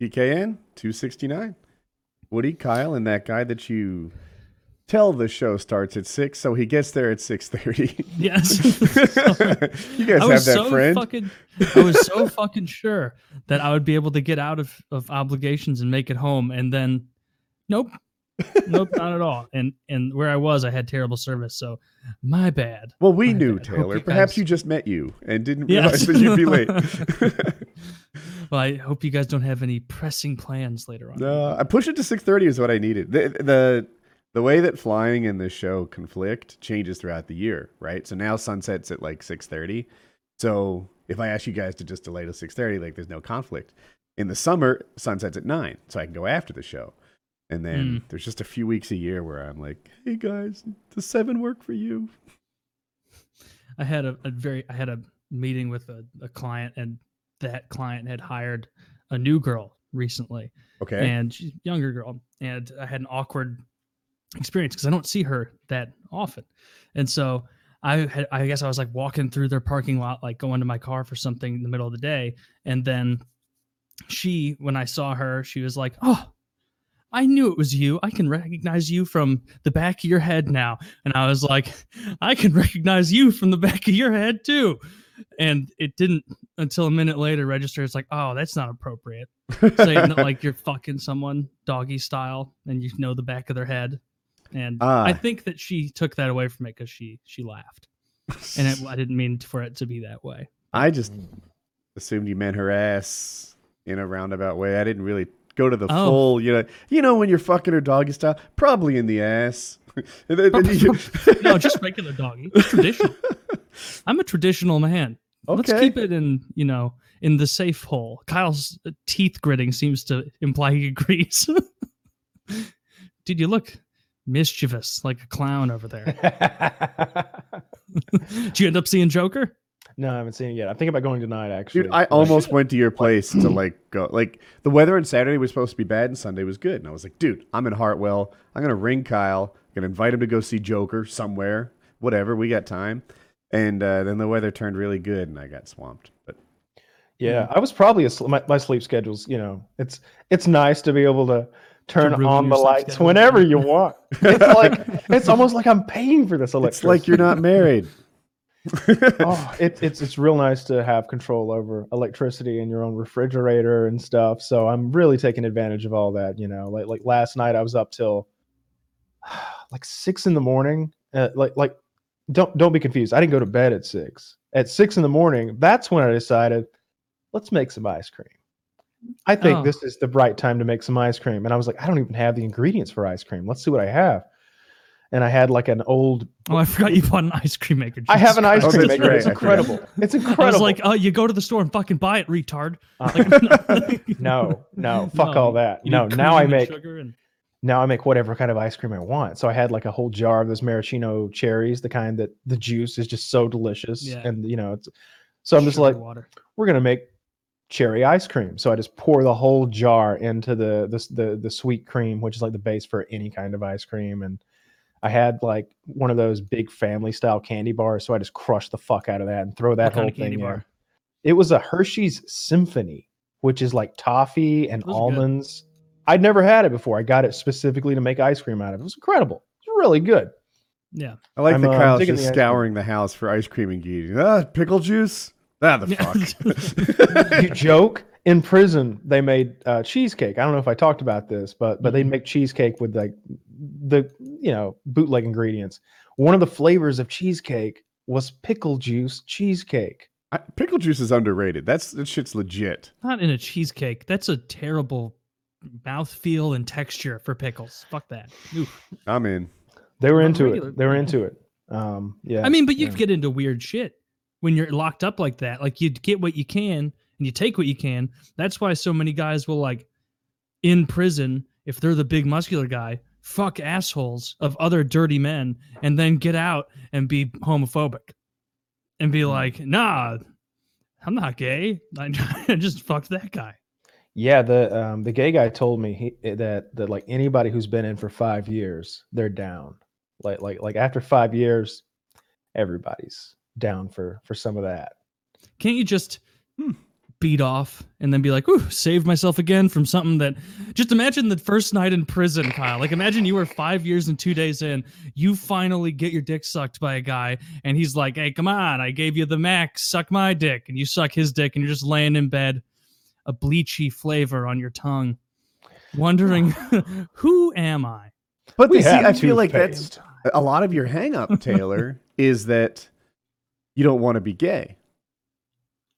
PKN 269. Woody, Kyle, and that guy that you tell the show starts at six, so he gets there at six thirty. Yes. you guys I have was that so friend. fucking I was so fucking sure that I would be able to get out of, of obligations and make it home and then nope. nope, not at all. And and where I was I had terrible service, so my bad. well, we My knew bad. Taylor. you Perhaps guys- you just met you and didn't Yes. realize that you'd be late. Well, I hope you guys don't have any pressing plans later on. no, I push it to six thirty is what I needed. The, the the way that flying and the show conflict changes throughout the year, right? So now sunsets at like six thirty. So if I ask you guys to just delay to six thirty, like there's no conflict. In the summer, sunsets at nine, so I can go after the show. And then hmm. there's just a few weeks a year where I'm like, "Hey guys, does seven work for you?" I had a, a very I had a meeting with a, a client and that client had hired a new girl recently Okay. and she's a younger girl and I had an awkward experience because I don't see her that often. And so I had I guess I was like walking through their parking lot like going to my car for something in the middle of the day and then she when I saw her she was like, "Oh, I knew it was you. I can recognize you from the back of your head now." And I was like, "I can recognize you from the back of your head too." And it didn't until a minute later register. It's like, "Oh, that's not appropriate." saying that like you're fucking someone doggy style and you know the back of their head and Ah. i think that she took that away from it because she she laughed and it, i didn't mean for it to be that way I just assumed you meant her ass in a roundabout way. I didn't really go to the Oh. full, you know, you know when you're fucking her doggy style, probably in the ass. And then- then you- no just regular doggy traditional i'm a traditional man Okay. let's keep it in you know in the safe hole kyle's uh, teeth gritting seems to imply he agrees dude you look mischievous like a clown over there did you end up seeing joker no, I haven't seen it yet. I'm thinking about going tonight. Actually, Dude, I almost went to your place to like go. Like the weather on Saturday was supposed to be bad, and Sunday was good. And I was like, dude, I'm in Hartwell. I'm gonna ring Kyle. I'm gonna invite him to go see Joker somewhere. Whatever, we got time. And uh, then the weather turned really good, and I got swamped. But Yeah, I was probably asleep. My, my sleep schedules, you know, it's it's nice to be able to turn ruin on the lights schedule. whenever you want. It's like it's almost like I'm paying for this electricity. it's like you're not married. oh, it, it's it's real nice to have control over electricity and your own refrigerator and stuff. So I'm really taking advantage of all that. You know, like like last night I was up till like six in the morning. Uh, like like don't don't be confused. I didn't go to bed at six. At six in the morning, that's when I decided let's make some ice cream. I think Oh. this is the right time to make some ice cream. And I was like, I don't even have the ingredients for ice cream. Let's see what I have. And I had like an old. Oh, I forgot you bought an ice cream maker. I have an ice cream that's maker. right, It's I forgot. incredible. I was like, oh, you go to the store and fucking buy it, retard. Uh, Like, no, no, fuck No, all that. No, now I make sugar and- now I make whatever kind of ice cream I want. So I had like a whole jar of those maraschino cherries, the kind that the juice is just so delicious, Yeah. and you know, it's so I'm just sugar like, water. we're gonna make cherry ice cream. So I just pour the whole jar into the the the, the sweet cream, which is like the base for any kind of ice cream, and I had like one of those big family style candy bars, so I just crushed the fuck out of that and throw that What whole thing bar? It was a Hershey's Symphony, which is like toffee and almonds. good. Almonds. I'd never had it before. I got it specifically to make ice cream out of. It was incredible. It's really good. Yeah. I like I'm, that uh, Kyle's digging just the ice scouring the house for ice cream ingredients. Ah, pickle juice. Ah, the fuck. you joke. In prison, they made uh, cheesecake. I don't know if I talked about this, but but Mm-hmm. they'd make cheesecake with like the you know bootleg ingredients. One of the flavors of cheesecake was pickle juice cheesecake. I- pickle juice is underrated. That's that shit's legit. Not in a cheesecake. That's a terrible mouthfeel and texture for pickles. Fuck that. Oof. I'm in. They were into regular- it. They were into it. Um, yeah. I mean, but you yeah. get into weird shit when you're locked up like that. Like you get what you can and you take what you can. That's why so many guys will like in prison if they're the big muscular guy, fuck assholes of other dirty men, and then get out and be homophobic and be like, nah, I'm not gay. I just fucked that guy. Yeah, the um the gay guy told me he, eh, that that like anybody who's been in for five years, they're down. Like like like after five years, everybody's down for for some of that. Can't you just beat off and then be like, ooh, saved myself again from something that just imagine the first night in prison, Kyle. Like imagine you were five years and two days in, you finally get your dick sucked by a guy, and he's like, Hey, come on, I gave you the max, suck my dick, and you suck his dick, and you're just laying in bed, a bleachy flavor on your tongue, wondering who am I? But see, have I feel like that's a lot of your hang up, Taylor, is that you don't want to be gay.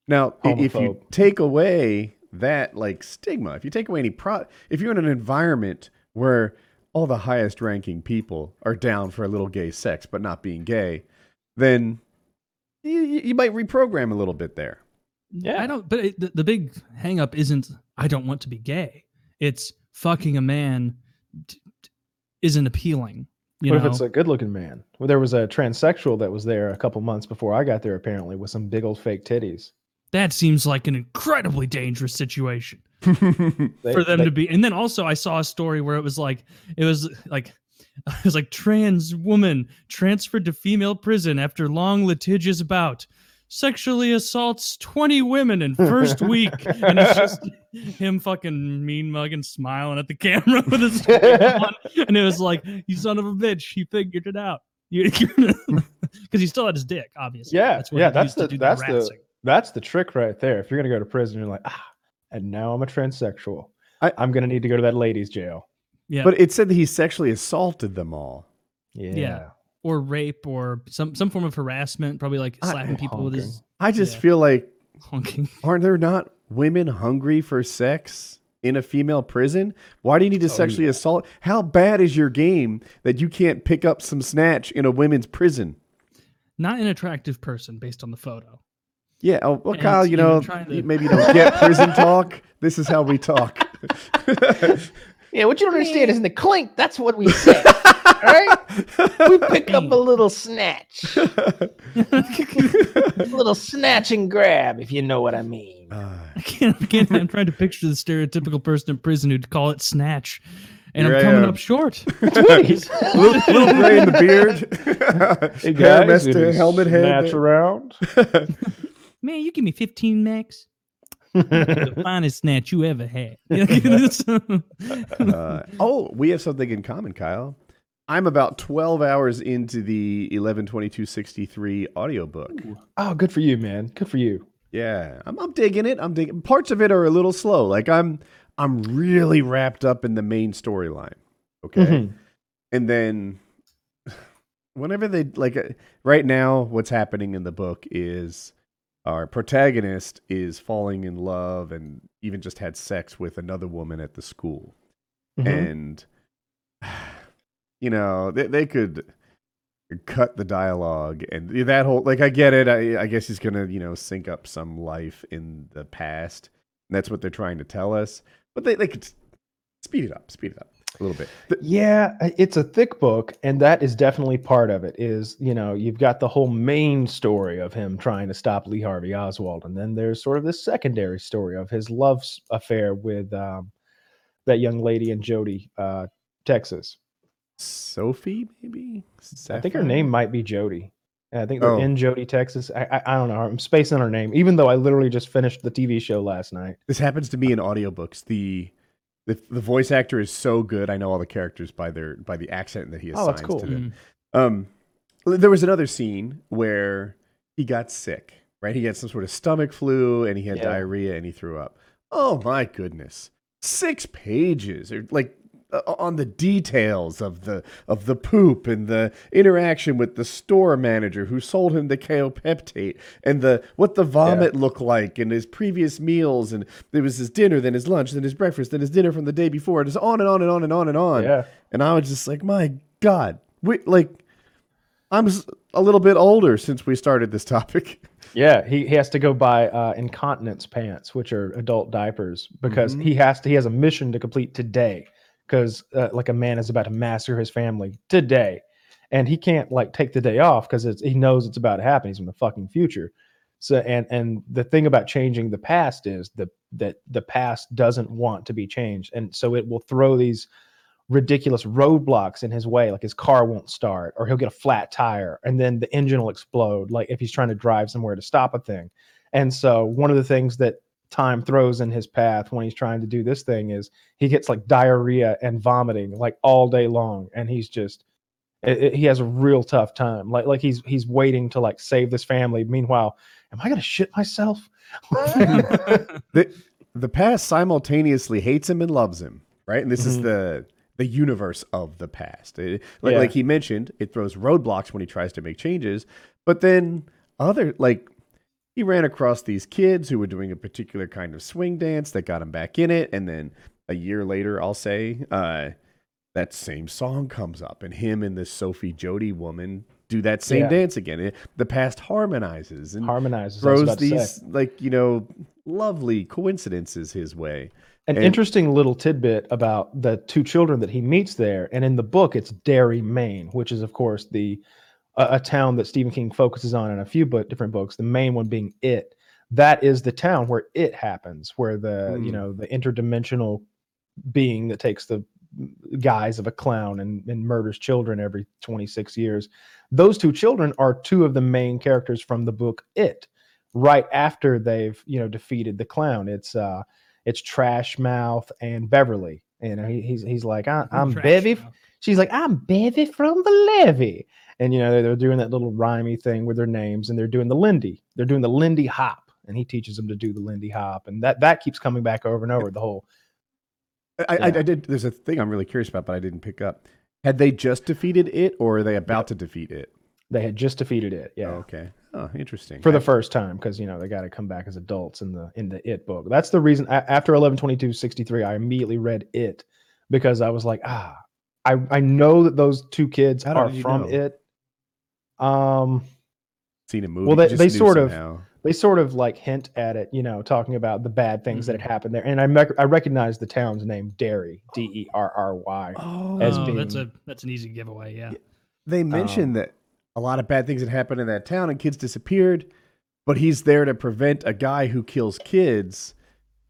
Now, i- if you take away that like stigma, if you take away any pro, if you're in an environment where all the highest ranking people are down for a little gay sex but not being gay, then you, you you might reprogram a little bit there. Yeah. I don't. But it, the, the big hang up isn't I don't want to be gay. It's fucking a man t- t- isn't appealing. You what know, if it's a good looking man? Well, there was a transsexual that was there a couple months before I got there, apparently, with some big old fake titties. that seems like an incredibly dangerous situation They- for them they- to be. And then also, I saw a story where it was like it was like it was like trans woman transferred to female prison after long litigious bout. Sexually assaults 20 women in first week. and it's just him fucking mean mugging, smiling at the camera with his on. And it was like, you son of a bitch, you figured it out. Because he still had his dick, obviously. Yeah, what yeah, that's the- that's the- harassing. That's the trick right there. If you're gonna go to prison, you're like, ah, and now I'm a transsexual. I- I, am gonna need to go to that ladies' jail. Yeah. But it said that he sexually assaulted them all. Yeah. Or rape or some some form of harassment, probably like I- slapping people with his I just Yeah. feel like honking. Aren't there not women hungry for sex in a female prison? Why do you need to Oh, sexually yeah. assault? How bad is your game that you can't pick up some snatch in a women's prison? Not an attractive person based on the photo. Yeah, oh, well, And, Kyle, you you know, know, to- maybe you don't get prison talk. This is how we talk. Yeah, what you don't understand is in the clink, that's what we say. All right? We pick up a little snatch. A little snatch and grab, if you know what I mean. Uh, I can't, I can't I'm trying to picture the stereotypical person in prison who'd call it snatch. And Here I'm coming up short. Twitties. little, little gray in the beard. Hey Hair guys, messed it to helmet head. Snatch around. Man, you give me 15 max. the finest snatch you ever had. Uh, oh, we have something in common, Kyle. I'm about 12 hours into the 112263 audiobook. Oh, good for you, man. Good for you. Yeah, I'm, I'm digging it. I'm digging. Parts of it are a little slow. Like I'm, I'm really wrapped up in the main storyline. Okay, Mhm. and then whenever they like, uh, right now, what's happening in the book is our protagonist is falling in love and even just had sex with another woman at the school, Mhm. and you know they they could cut the dialogue and that whole like I get it. I I guess he's gonna you know sync up some life in the past. And that's what they're trying to tell us. But they they could speed it up, speed it up a little bit. The- Yeah, it's a thick book, and that is definitely part of it. Is you know you've got the whole main story of him trying to stop Lee Harvey Oswald, and then there's sort of this secondary story of his love affair with um, that young lady in Jodie, uh, Texas. Sophie, maybe. I think her name might be Jody. And I think they're Oh. in Jodie, Texas. I, I I don't know. I'm spacing her name, even though I literally just finished the TV show last night. This happens to me in audiobooks. The the the voice actor is so good. I know all the characters by their by the accent that he assigns Oh, that's cool. to them. Mm. Um, there was another scene where he got sick, right? He had some sort of stomach flu and he had Yeah. diarrhea and he threw up. Oh my goodness. Six pages or like on the details of the of the poop and the interaction with the store manager who sold him the Kaopectate and the what the vomit looked like and his previous meals and there was his dinner then his lunch then his breakfast then his dinner from the day before just on and on and on and on and on Yeah. and I was just like, my God, we like, I'm a little bit older since we started this topic. Yeah, he, he has to go buy uh, incontinence pants, which are adult diapers, because Mhm. he has to. He has a mission to complete today, because uh, like a man is about to massacre his family today, and he can't like take the day off because he knows it's about to happen. He's in the fucking future. So and and the thing about changing the past is that that the past doesn't want to be changed, and so it will throw these ridiculous roadblocks in his way like his car won't start or he'll get a flat tire and then the engine will explode like if he's trying to drive somewhere to stop a thing and so one of the things that time throws in his path when he's trying to do this thing is he gets like diarrhea and vomiting like all day long and he's just it, it- he has a real tough time like like he's he's waiting to like save this family meanwhile am i gonna shit myself the the past simultaneously hates him and loves him, right? And this is Mhm. the the universe of the past. It- like, Yeah. like he mentioned, it throws roadblocks when he tries to make changes, but then other like he ran across these kids who were doing a particular kind of swing dance that got him back in it, and then a year later, I'll say, uh, that same song comes up, and him and this Sophie Jody woman do that same Yeah. dance again. It- the past harmonizes and harmonizes throws about to say. these like you know lovely coincidences his way. An And- interesting little tidbit about the two children that he meets there, and in the book, it's Derry, Maine, which is, of course, the a, a town that Stephen King focuses on in a few book, different books. The main one being It. That is the town where it happens, where the you Hmm. know the interdimensional being that takes the guise of a clown and, and murders children every 26 years. Those two children are two of the main characters from the book It. Right after they've you know defeated the clown, it's uh it's Trash Mouth and Beverly. You know, he, he's he's like, I, I'm Bevy. mouth. She's like, I'm Bevy from the levee. And you know, they're, they're doing that little rhymey thing with their names, and they're doing the Lindy. They're doing the Lindy Hop, and he teaches them to do the Lindy Hop, and that that keeps coming back over and over. The whole I, I, Yeah. I did. There's a thing I'm really curious about, but I didn't pick up. Had they just defeated it, or are they about to defeat it? they had just defeated it, yeah, Oh, okay. Oh, interesting. for the first time because you know they got to come back as adults in the in the It book. That's the reason. a- After 112263, I immediately read It because I was like, ah, I I know that those two kids How are from know? It. Um, seen a movie. Well, they- just they knew sort of- they sort of like hint at it, you know, talking about the bad things that Mm-hmm. had happened there. And I mec- I recognize the town's name, Derry, D E R R Y. Oh, as oh, that's a that's an easy giveaway. Yeah. they mentioned that a lot of bad things had happened in that town and kids disappeared, but he's there to prevent a guy who kills kids.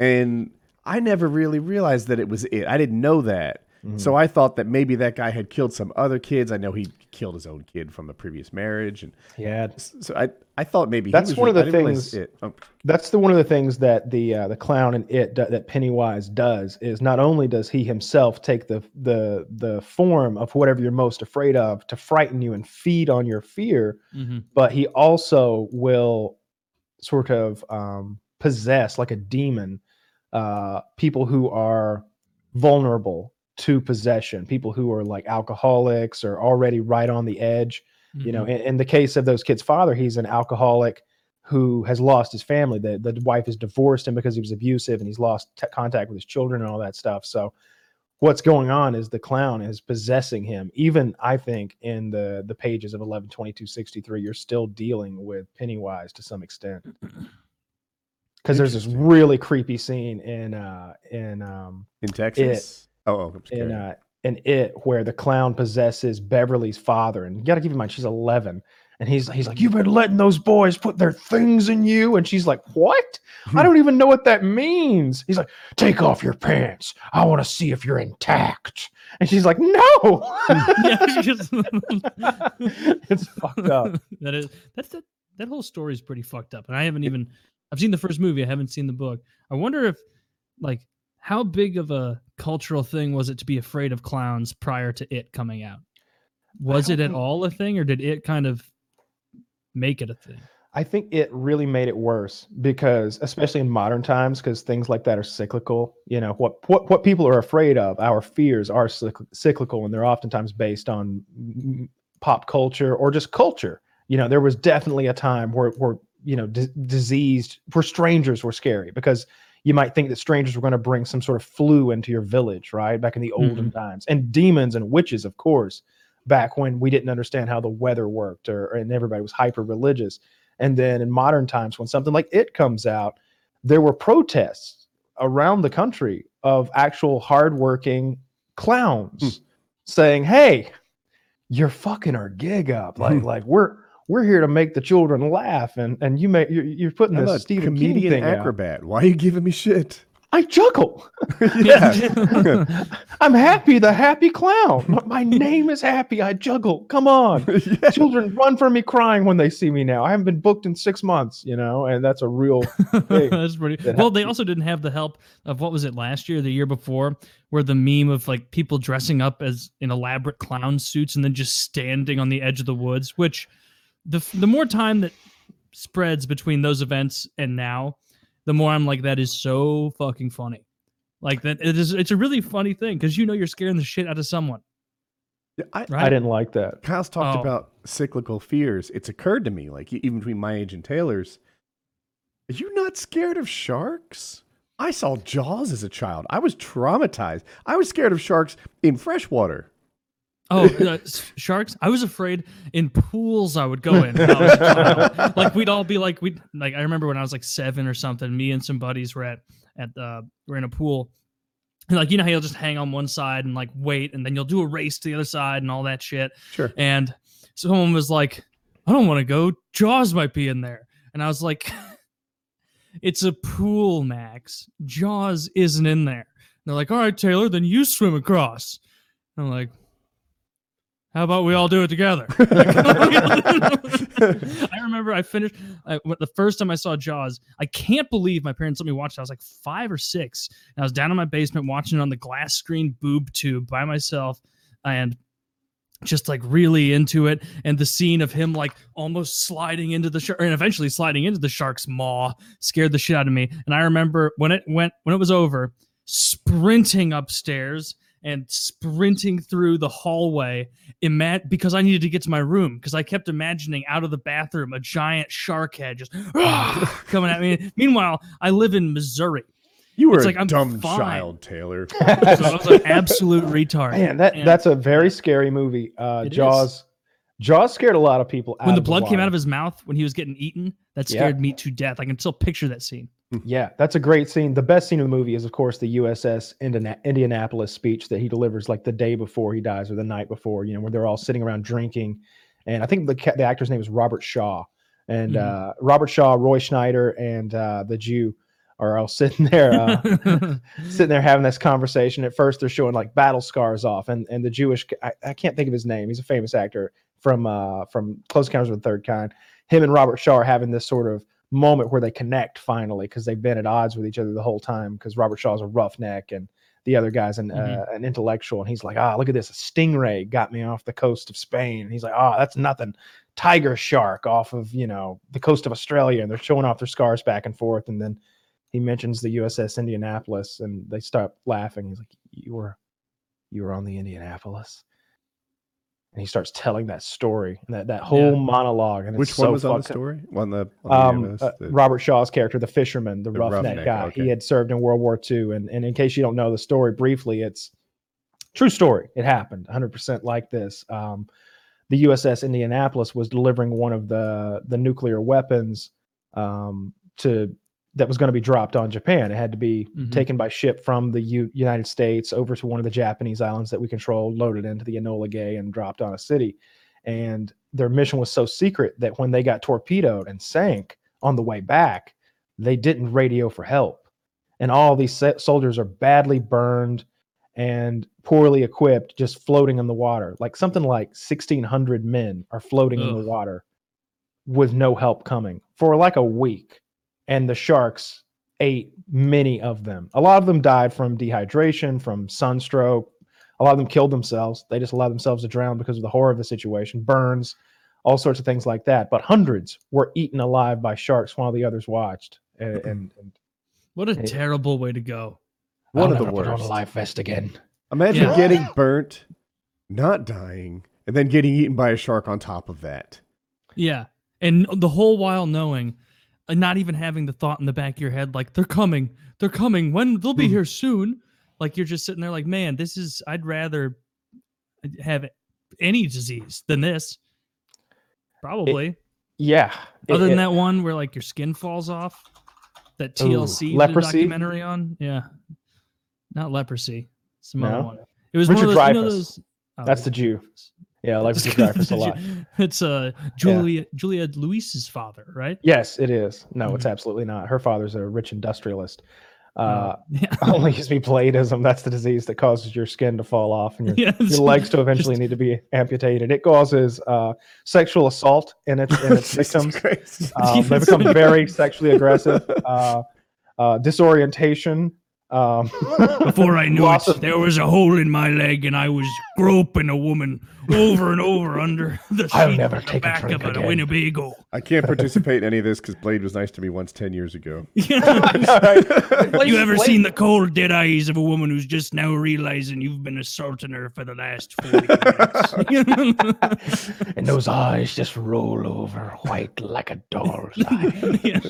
And I never really realized that it was it. I didn't know that. Mm-hmm. So I thought that maybe that guy had killed some other kids. I know he killed his own kid from a previous marriage, and Yeah, so I I thought maybe he That's was one of the I didn't realize things- It. Oh, that's the one of the things that the uh, the clown and it do- that Pennywise does is not only does he himself take the the the form of whatever you're most afraid of to frighten you and feed on your fear, hmm but he also will sort of um, possess like a demon uh, people who are vulnerable to possession people who are like alcoholics or already right on the edge you know in, in the case of those kids father he's an alcoholic who has lost his family. The, the wife has divorced him because he was abusive and he's lost t- contact with his children and all that stuff. So what's going on is the clown is possessing him even i think in the the pages of 112263 you're still dealing with pennywise to some extent. Because there's this really creepy scene in uh in um in Texas. Oh, oh, I'm in uh in it where the clown possesses beverly's father. And you got to keep in mind she's 11 and he's he's like you've been letting those boys put their things in you? And she's like what? I don't even know what that means. He's like take off your pants. I want to see if you're intact. And she's like no. It's fucked up. That is that's that that whole story is pretty fucked up. And i haven't even i've seen the first movie. I haven't seen the book. I wonder if like how big of a cultural thing was it to be afraid of clowns prior to it coming out was it at all a thing or did it kind of make it a thing I think it really made it worse because, especially in modern times, because things like that are cyclical. You know what what what people are afraid of. Our fears are cyclical, and they're oftentimes based on pop culture or just culture. You know, there was definitely a time where where you know d- diseased, where strangers were scary because you might think that strangers were going to bring some sort of flu into your village, right? Back in the olden times, and demons and witches, of course, back when we didn't understand how the weather worked, or and everybody was hyper religious. And then in modern times, when something like it comes out, there were protests around the country of actual hardworking clowns saying, "Hey, you're fucking our gig up. Like, Hmm. like we're we're here to make the children laugh, and and you make you're, you're putting I'm this a Stephen King comedian thing out." acrobat. Why are you giving me shit? I juggle. yeah. I'm happy, the happy clown. My- My name is Happy. I juggle. Come on. yeah. Children run from me crying when they see me now. I haven't been booked in six months, you know, and that's a real Hey, That's pretty. that Well, they also didn't have the help of what was it last year, the year before, where the meme of like people dressing up as in elaborate clown suits and then just standing on the edge of the woods. Which, the the more time that spreads between those events and now, the more I'm like, that is so fucking funny. Like that, it is. It's a really funny thing because you know you're scaring the shit out of someone, I, right? I didn't like that. Kyle's talked Oh. about cyclical fears. It's occurred to me, like even between my age and Taylor's, are you not scared of sharks? I saw Jaws as a child. I was traumatized. I was scared of sharks in freshwater. Oh, uh, sharks! I was afraid in pools I would go in. when I was a child. like we'd all be like we would like I remember when I was like seven or something. Me and some buddies were at at uh we're in a pool. And like you know how you'll just hang on one side and like wait, and then you'll do a race to the other side and all that shit. Sure. And someone was like, "I don't want to go. Jaws might be in there." And I was like, "It's a pool, Max. Jaws isn't in there." And they're like, "All right, Taylor, then you swim across." And I'm like, "How about we all do it together?" I remember I finished I, the first time I saw Jaws. I can't believe my parents let me watch it. I was like five or six, and I was down in my basement watching it on the glass screen boob tube by myself, and just like really into it. And the scene of him like almost sliding into the shark, and eventually sliding into the shark's maw scared the shit out of me. And I remember when it went when it was over, sprinting upstairs and sprinting through the hallway ima- because I needed to get to my room because I kept imagining out of the bathroom a giant shark head just coming at me. Meanwhile, I live in Missouri, You were It's a like, I'm dumb fine. child, Taylor. so I was an absolute retard. Man, that And that's a very scary movie. Uh, It is. Jaws. Scared a lot of people. Out when the blood came out of his mouth when he was getting eaten, that Yeah. scared me to death. I can still picture that scene. Yeah, that's a great scene. The best scene of the movie is, of course, the USS Indiana- Indianapolis speech that he delivers like the day before he dies or the night before. You know, where they're all sitting around drinking, and I think the ca- the actor's name is Robert Shaw, and Mhm. uh, Robert Shaw, Roy Schneider, and uh, the Jew are all sitting there. Uh, sitting there having this conversation. At first, they're showing like battle scars off, and and the Jewish I, I can't think of his name. He's a famous actor from uh from Close Encounters of the Third Kind. Him and Robert Shaw are having this sort of moment where they connect finally because they've been at odds with each other the whole time. Because Robert Shaw's a roughneck and the other guy's an uh, an intellectual, and he's like, ah, look at this, a stingray got me off the coast of Spain. And he's like, ah, that's nothing. Tiger shark off of you know the coast of Australia, and they're showing off their scars back and forth, and then he mentions the USS Indianapolis, and they start laughing. He's like, "You were, you were on the Indianapolis," and he starts telling that story, and that that whole Yeah. monologue. And Which it's one so was on the story? On the, on the Um, uh, the- Robert Shaw's character, the fisherman, the, The roughneck, roughneck, guy. okay. He had served in World War II, and and in case you don't know the story briefly, it's true story. It happened, 100 percent like this. Um, the USS Indianapolis was delivering one of the the nuclear weapons um, to that was going to be dropped on Japan. It had to be Mhm. taken by ship from the U- United States over to one of the Japanese islands that we controlled, loaded into the Enola Gay, and dropped on a city. And their mission was so secret that when they got torpedoed and sank on the way back, they didn't radio for help. And all these se- soldiers are badly burned and poorly equipped, just floating in the water. Like something like 1,600 men are floating in the water with no help coming for like a week. And the sharks ate many of them. A lot of them died from dehydration, from sunstroke. A lot of them killed themselves. They just allowed themselves to drown because of the horror of the situation, burns, all sorts of things like that. But hundreds were eaten alive by sharks while the others watched. And, and, and What a It- terrible way to go. One of the never put on a life vest again. Imagine Yeah. getting burnt, not dying, and then getting eaten by a shark on top of that. Yeah. And the whole while knowing, and not even having the thought in the back of your head, like, they're coming, they're coming, when they'll be Hmm. here soon. Like, you're just sitting there, like, man, this is, I'd rather have any disease than this. Probably. Yeah. it- Other than it- that one where, like, your skin falls off, that TLC a leprosy? documentary on. Yeah. Not leprosy. Some No? one. It was Richard one of those, you know those- oh, That's the Jew. Yeah, I like Richard Dreyfuss a lot. It's uh Julia Julia Louise's father, right? Yes, it is. No, it's Mhm. absolutely not. Her father's a rich industrialist. Uh, yeah. only use me bladism. That's the disease that causes your skin to fall off and your, Yeah, your legs to eventually need to be amputated. It causes uh, sexual assault in its, in its victims. Um, they become very sexually aggressive. Uh, uh, disorientation. Um, Before I knew it, of- there was a hole in my leg, and I was groping a woman over and over under the I'll seat never at the take a back drink of a again. Winnebago. I can't participate in any of this because Blade was nice to me once 10 years ago. I know, right? Blade- you ever Blade- seen the cold dead eyes of a woman who's just now realizing you've been assaulting her for the last 40 minutes? And those eyes just roll over white like a doll's eye. Yeah.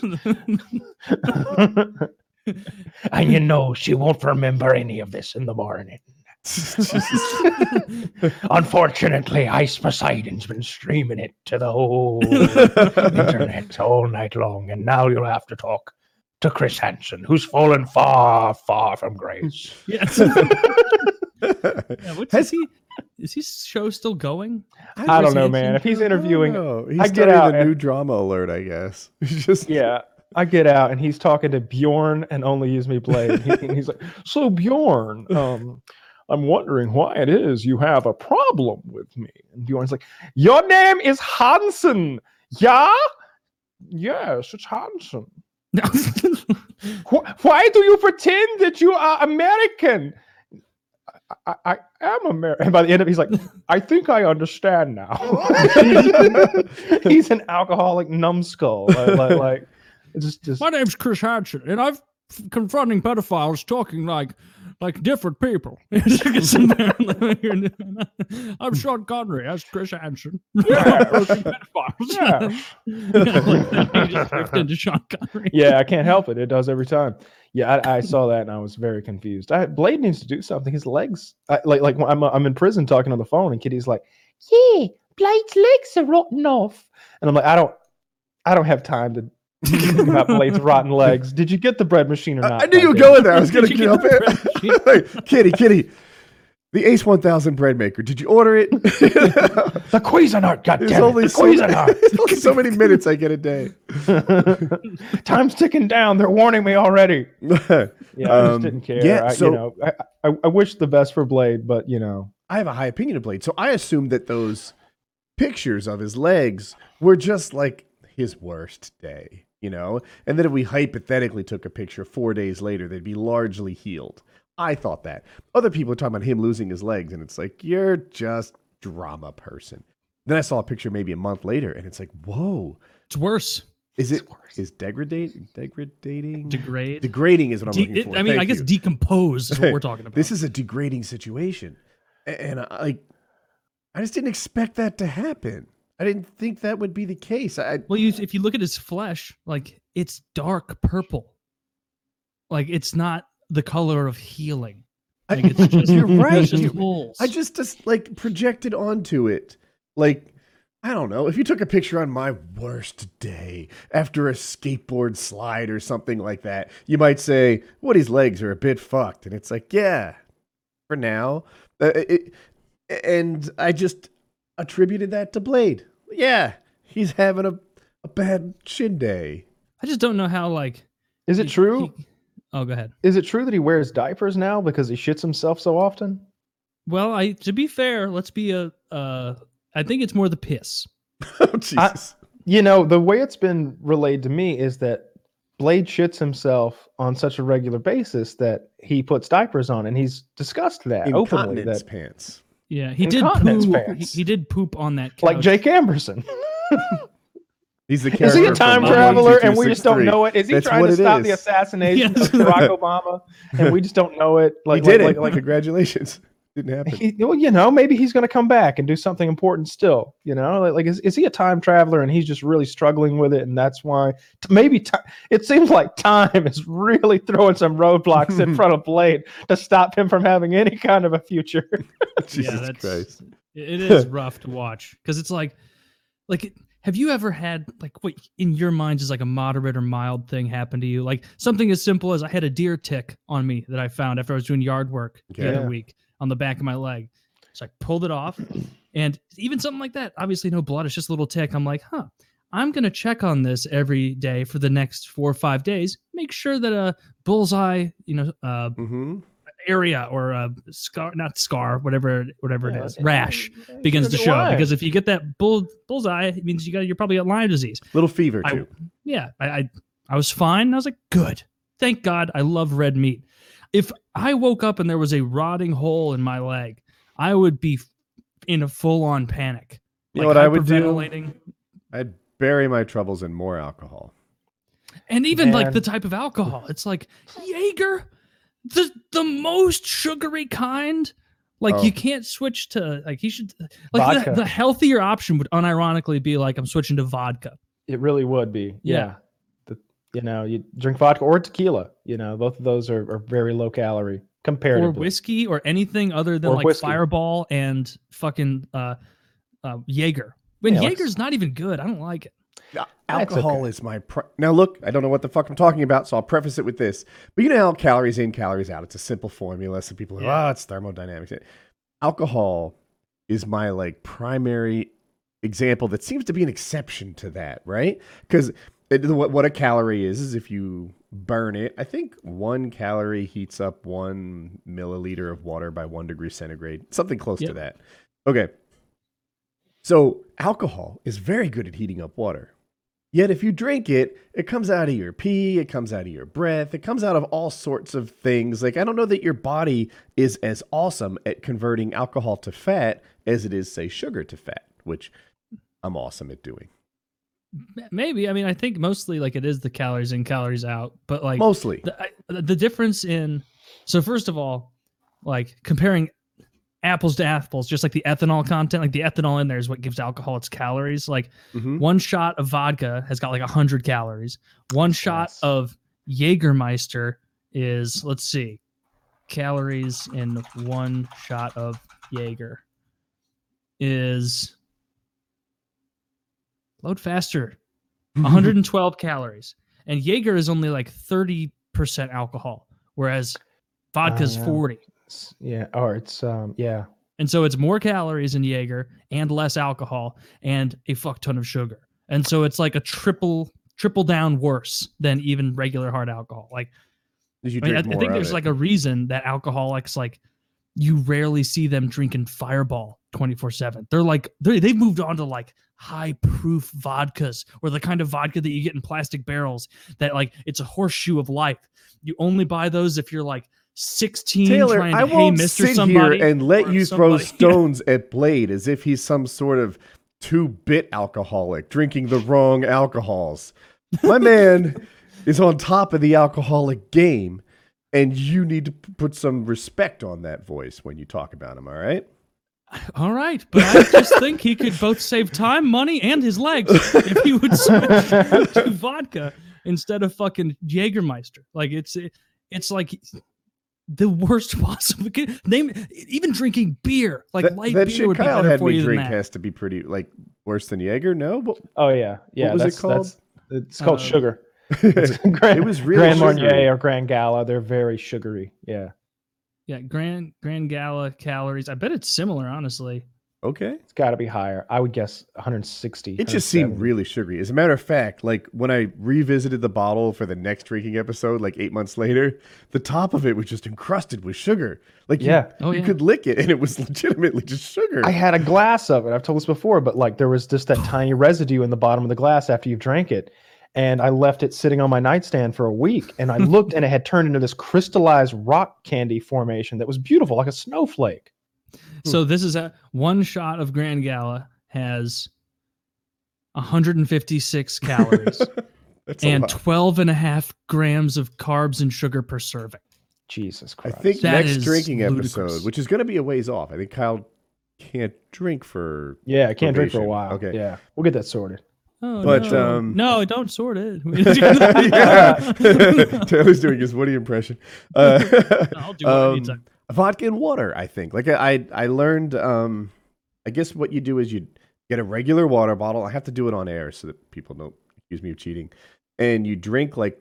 And you know she won't remember any of this in the morning. Unfortunately, Ice Poseidon's been streaming it to the whole internet all night long, and now you'll have to talk to Chris Hansen, who's fallen far, far from grace. Yes. Yeah, what's Has- is he? Is his show still going? I don't know, man. If he's interviewing, Oh, he's I get starting out a and- new drama alert, I guess. He's just yeah, I get out and he's talking to Bjorn and only use me blade. He- and he's like, "So Bjorn, um, I'm wondering why it is you have a problem with me." And Bjorn's like, "Your name is Hansen, yeah? Yes, it's Hansen. Wh- why do you pretend that you are American?" I, I, I am American. And by the end of it, he's like, I think I understand now. he's an alcoholic numbskull. Like, like, like it's just, just My name's Chris Hansen, and I've confronting pedophiles talking like like different people. I'm Sean Connery. That's Chris Hansen. pedophiles. Yeah. He just Sean Connery. yeah, I can't help it. It does every time. Yeah, I, I saw that and I was very confused. I, Blade needs to do something. His legs, I, like, like I'm I'm in prison talking on the phone, and Kitty's like, "Yeah, Blade's legs are rotten off," and I'm like, "I don't, I don't have time to." Think about Blade's rotten legs. Did you get the bread machine or not? I knew you were going there. I was going to you jump get the in. Kitty, Kitty. The Ace 1000 bread maker. Did you order it? The Cuisinart, There's goddammit, only the so, Cuisinart. there's only so many minutes I get a day. Time's ticking down. They're warning me already. Yeah, I Um, just didn't care. yeah, I, so- you know, I, I, I wish the best for Blade, but you know, I have a high opinion of Blade. So I assume that those pictures of his legs were just like his worst day, you know? And that if we hypothetically took a picture four days later, they'd be largely healed. I thought that. Other people are talking about him losing his legs, and it's like, you're just drama person. Then I saw a picture maybe a month later, and it's like, whoa, It's worse. is it is degradate degrading Degrade. degrading is what I'm De- looking for. I mean, I guess you. decompose is what we're talking about. This is a degrading situation. And, I like I just didn't expect that to happen. I didn't think that would be the case. I Well, you if you look at his flesh, like it's dark purple. Like it's not the color of healing. I- Like it's just You're right. Just. I just just like projected onto it. Like I don't know, if you took a picture on my worst day after a skateboard slide or something like that, you might say, Woody's legs are a bit fucked. And it's like, yeah, for now. Uh, it, and I just attributed that to Blade. Yeah, he's having a, a bad shin day. I just don't know how like is it he- true? he- oh, go ahead. Is it true that he wears diapers now because he shits himself so often? Well, I to be fair, let's be a uh I think it's more the piss. oh, Jesus. You know, the way it's been relayed to me is that Blade shits himself on such a regular basis that he puts diapers on, and he's discussed that openly. Incontinence That pants. Yeah, he did poop. He, pants. he did poop on that couch. like Jake Amberson. He's the Is he a time traveler and we just don't know it? Is he That's trying to it stop the is. assassination Yes. of Barack Obama and we just don't know it? Like, he did like, it. like, like Congratulations. Didn't happen. he, well, you know, maybe he's going to come back and do something important still. You know, like, like is, is he a time traveler and he's just really struggling with it, and that's why t- maybe ti it seems like time is really throwing some roadblocks in front of Blade to stop him from having any kind of a future. Jesus yeah, that's, Christ. It it is rough to watch because it's like, like, have you ever had like what in your mind is like a moderate or mild thing happen to you? Like something as simple as I had a deer tick on me that I found after I was doing yard work the other week on the back of my leg. So I pulled it off, and even something like that, obviously no blood, it's just a little tick. I'm like, huh. I'm gonna check on this every day for the next four or five days. Make sure that a bullseye, you know, uh, hmm area or a scar, not scar, whatever, whatever Yeah, it is, and- rash and begins to show. Lyme. Because if you get that bull bullseye, it means you got you're probably got Lyme disease. Little fever I- too. Yeah, I, I I was fine. I was like, good. Thank God. I love red meat. If I woke up and there was a rotting hole in my leg, I would be in a full on panic. You know what I would do? I'd bury my troubles in more alcohol. And even like the type of alcohol, it's like Jaeger, the the most sugary kind. Like Oh. you can't switch to like he should like the, the healthier option would unironically be like I'm switching to vodka. It really would be. Yeah. Yeah. The, you know, you drink vodka or tequila. You know, both of those are, are very low calorie or comparatively. whiskey or anything other than Or like whiskey. Fireball and fucking uh, uh Jaeger. When Yeah, like- Jaeger's not even good, I don't like it. Alcohol okay. is my pri- now. Look, I don't know what the fuck I'm talking about, so I'll preface it with this. But you know how calories in, calories out. It's a simple formula. So people are, Yeah. oh, it's thermodynamics. Alcohol is my like primary example that seems to be an exception to that, right? Because what what a calorie is is if you burn it. I think one calorie heats up one milliliter of water by one degree centigrade, something close to that. Okay. So alcohol is very good at heating up water. Yet if you drink it, it comes out of your pee, it comes out of your breath, it comes out of all sorts of things. Like I don't know that your body is as awesome at converting alcohol to fat as it is say sugar to fat, which I'm awesome at doing. Maybe I mean I think mostly like it is the calories in, calories out, but like Mostly. the, I, the difference in so first of all, like comparing apples to apples, just like the ethanol content, like the ethanol in there is what gives alcohol its calories. Like Mhm. one shot of vodka has got like 100 calories. One shot Yes. of Jägermeister is, let's see, calories in one shot of Jaeger is load faster, 112 calories. And Jaeger is only like 30% alcohol, whereas vodka's yeah. 40. Yeah. Or it's um yeah. And so it's more calories in Jaeger and less alcohol and a fuck ton of sugar. And so it's like a triple triple down worse than even regular hard alcohol. Like As you I, mean, I, drink I think there's it. like a reason that alcoholics like you rarely see them drinking Fireball 24/7. They're like they they've moved on to like high proof vodkas or the kind of vodka that you get in plastic barrels that like it's a horseshoe of life. You only buy those if you're like 16 Taylor, trying to I won't sit somebody here and let you throw stones at Blade as if he's some sort of two-bit alcoholic drinking the wrong alcohols. My man is on top of the alcoholic game, and you need to put some respect on that voice when you talk about him. All right? All right, but I just think he could both save time, money, and his legs if he would switch to vodka instead of fucking Jägermeister. Like it's it's like the worst possible name. Even drinking beer, like that light that beer, shit would be better had for me you than drink that. has to be pretty like worse than Jaeger. No, but Oh yeah. Yeah. was it called? It's called Uh, sugar. It's Grand, it was really Grand. Marnier or Grand Gala. They're very sugary. Yeah. Yeah, Grand Grand Gala calories. I bet it's similar, honestly. Okay. It's got to be higher. I would guess 160. It just seemed really sugary. As a matter of fact, like when I revisited the bottle for the next drinking episode, like eight months later, the top of it was just encrusted with sugar. Like, you- Yeah. Oh you, could lick it, and it was legitimately just sugar. I had a glass of it. I've told this before, but like there was just that tiny residue in the bottom of the glass after you've drank it. And I left it sitting on my nightstand for a week. And I looked and it had turned into this crystallized rock candy formation that was beautiful, like a snowflake. So hmm. this is a one shot of Grand Gala has 156 calories and 12 and a half grams of carbs and sugar per serving. Jesus Christ. I think That next drinking ludicrous. episode, which is going to be a ways off, I think Kyle can't drink for. yeah, I can't drink for a while. Okay. Yeah. We'll get that sorted. Oh, But, no. um, no, don't sort it. yeah, Taylor's doing his Woody impression. Uh, I'll do what I um, to. vodka and water i think like i i, I learned um i guess what you do is you get a regular water bottle i have to do it on air so that people don't accuse me of cheating and you drink like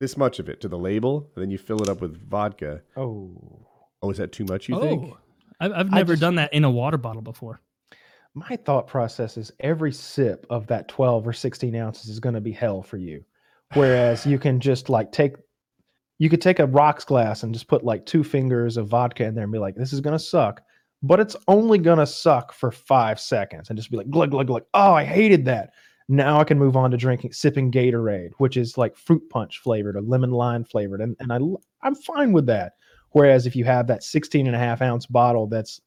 this much of it to the label and then you fill it up with vodka Oh. oh is that too much you think Oh, I've, I've never just- done that in a water bottle before. My thought process is every sip of that 12 or 16 ounces is going to be hell for you. Whereas you can just like take, you could take a rocks glass and just put like two fingers of vodka in there and be like, this is going to suck, but it's only going to suck for five seconds and just be like, glug, glug, glug. Oh, I hated that. Now I can move on to drinking, sipping Gatorade, which is like fruit punch flavored or lemon lime flavored. And, and I, I'm fine with that. Whereas if you have that 16 and a half ounce bottle that's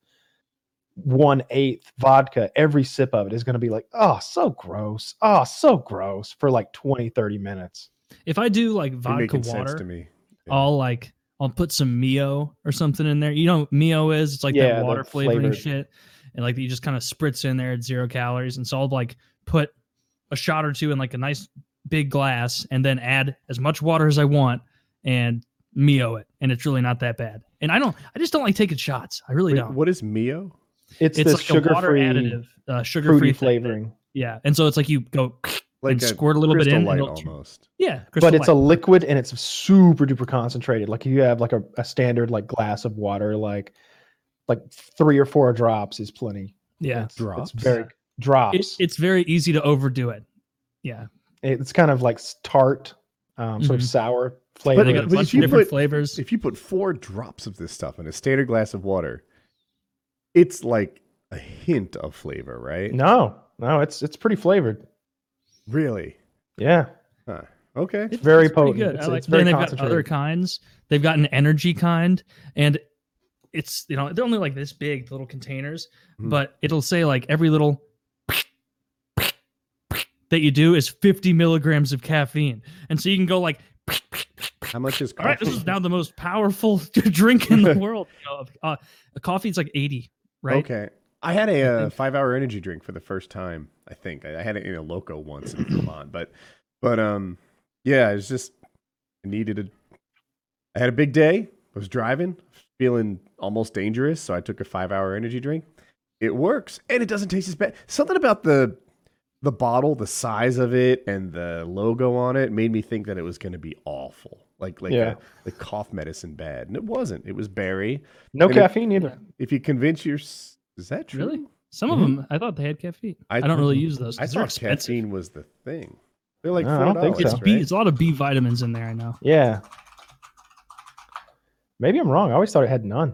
one eighth vodka, every sip of it is going to be like, oh, so gross. Oh, so gross for like 20, 30 minutes. If I do like vodka making sense water, to me. Yeah. I'll like I'll put some Mio or something in there. You know what Mio is? It's like Yeah, that the water flavoring flavored- shit. And like you just kind of spritz in there at zero calories. And so I'll like put a shot or two in like a nice big glass and then add as much water as I want and Mio it. And it's really not that bad. And I don't I just don't like taking shots. I really Wait, don't. what is Mio? It's, it's this like a water sugar-free, additive, uh, sugar free fruity flavoring. Yeah. And so it's like you go Like and a squirt a little bit in. Light and it'll- almost. yeah. but Crystal it's a liquid and it's super duper concentrated. Like you have like a, a standard like glass of water, like like three or four drops is plenty. yeah. It's, Drops? It's very It, drops. it's very easy to overdo it. Yeah. it's kind of like tart, um, sort of Mhm. sour flavor. They got a but if you different put- flavors. If you put four drops of this stuff in a standard glass of water, it's like a hint of flavor, right? no, no, it's it's pretty flavored. Really? Yeah, Huh. Okay. It's very it's potent. Good. It's- I like. it's very and they've got other kinds. They've got an energy kind, and it's you know they're only like this big, the little containers, Mhm. but it'll say like every little that you do is 50 milligrams of caffeine, and so you can go like. How much is All right, this is now the most powerful drink in the world. You know, uh, a coffee is like 80, right? Okay. I had a, uh, five-hour energy drink for the first time. I think I I had it in a loco once in Vermont, but but um, yeah, it's just I needed a. I had a big day. I was driving, feeling almost dangerous, so I took a five-hour energy drink. It works, and it doesn't taste as bad. Something about the the bottle, the size of it, and the logo on it made me think that it was going to be awful, like like Yeah. a, like cough medicine bad, and it wasn't. It was berry. no And it- caffeine either. If you convince your, is that true? Really? Some of them, I thought they had caffeine. I, I- don't really use those. I thought expensive. caffeine was the thing. They're like No, I four don't think dollars. so. It's B. It's a lot of B vitamins in there. I know. Yeah. Maybe I'm wrong. I always thought it had none.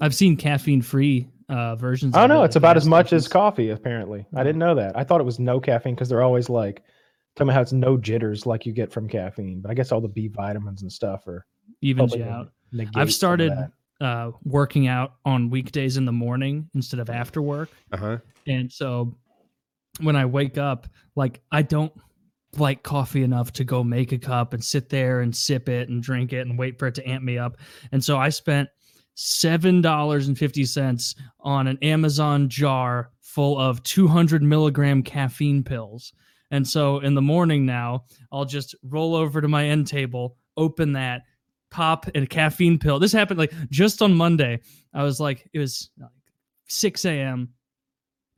I've seen caffeine free uh, versions. Oh of no, it it's about as much as coffee. Apparently, I didn't know that. I thought it was no caffeine because they're always like telling me how it's no jitters like you get from caffeine. But I guess all the B vitamins and stuff are evens you out. I've started uh, working out on weekdays in the morning instead of after work, Uh huh. and so when I wake up, like I don't like coffee enough to go make a cup and sit there and sip it and drink it and wait for it to amp me up. And so I spent seven dollars and fifty cents on an Amazon jar full of two hundred milligram caffeine pills. And so in the morning now, I'll just roll over to my end table, open that, pop a caffeine pill. This happened like just on Monday. I was like, it was like 6 a.m.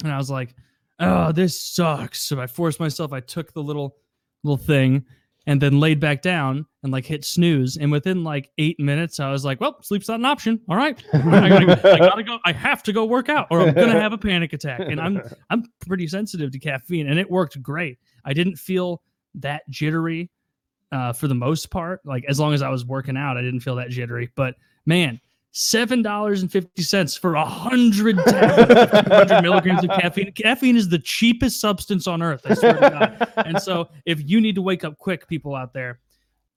And I was like, oh, this sucks. So I forced myself. I took the little little thing and then laid back down and like hit snooze. And within like eight minutes, I was like, well, sleep's not an option. All right. I, gotta, I gotta go. I have to go work out or I'm gonna have a panic attack. And I'm I'm pretty sensitive to caffeine and it worked great. I didn't feel that jittery uh, for the most part. Like as long as I was working out, I didn't feel that jittery. But man, seven dollars and fifty cents for a hundred tablets, of 200 milligrams of caffeine. Caffeine is the cheapest substance on earth. I swear to God. And so, if you need to wake up quick, people out there,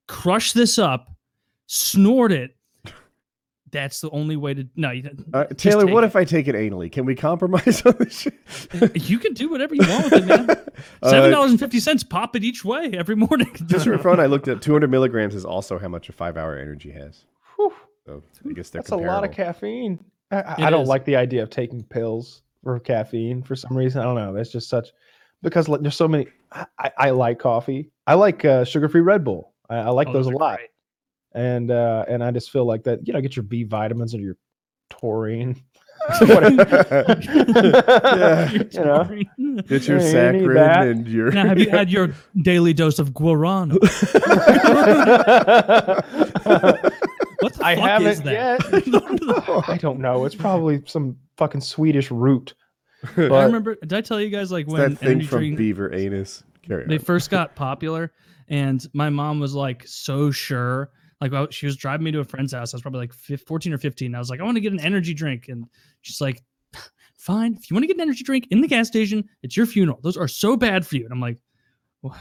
crush this up, snort it. That's the only way to. No, you, Uh, Taylor, what it. if I take it anally? Can we compromise on this shit? you can do whatever you want with it, man. Seven Uh, dollars and fifty cents. Pop it each way every morning. just for fun, I looked at 200 milligrams is also how much a five-hour energy has. Whew, So I guess they're that's a lot of caffeine. I, I- don't is. like the idea of taking pills for caffeine for some reason. I don't know. That's just such because like, there's so many. I, I, I like coffee. I like uh, sugar-free Red Bull. I, I like Oh, those a lot. great. and uh and i just feel like that you know get your b vitamins and your taurine Yeah. you know Get your Yeah, saccharin that. and your. now, have you had your daily dose of guarana? What the I fuck haven't is that? yet. I don't know. It's probably some fucking Swedish root. I remember. Did I tell you guys like when that thing energy from drink Beaver Anus. Carry they on. first got popular, and my mom was like so sure. Like I- she was driving me to a friend's house. I was probably like fif- 14 or 15. I was like, I want to get an energy drink, and she's like, Fine, if you want to get an energy drink in the gas station, it's your funeral. Those are so bad for you. And I'm like,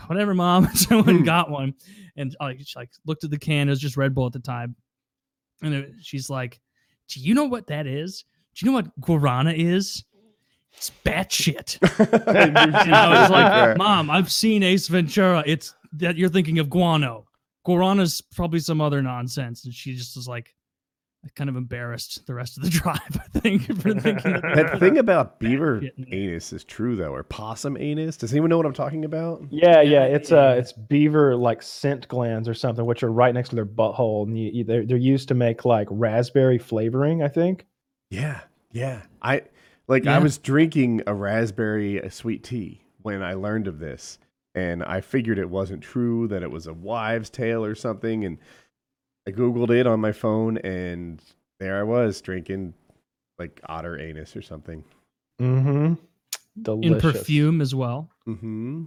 whatever, mom. so I went and got one, and I she like looked at the can. It was just Red Bull at the time, and it, she's like, Do you know what that is? Do you know what guarana is? It's batshit. I knew she And I was like. Mom, I've seen Ace Ventura. It's that you're thinking of guano. Guarana's probably some other nonsense. And she just was like, kind of embarrassed the rest of the drive, I think, for thinking that, that thing about beaver shit anus is true though, or possum anus. Does anyone know what I'm talking about? Yeah, yeah, Yeah, it's yeah, uh, it's beaver like scent glands or something, which are right next to their butthole, and you, you, they're they're used to make like raspberry flavoring, I think. Yeah, yeah. I like I was drinking a raspberry uh, sweet tea when I learned of this, and I figured it wasn't true that it was a wives' tale or something, and I googled it on my phone, and there I was drinking like otter anus or something. Mm-hmm. in perfume as well. Mm-hmm.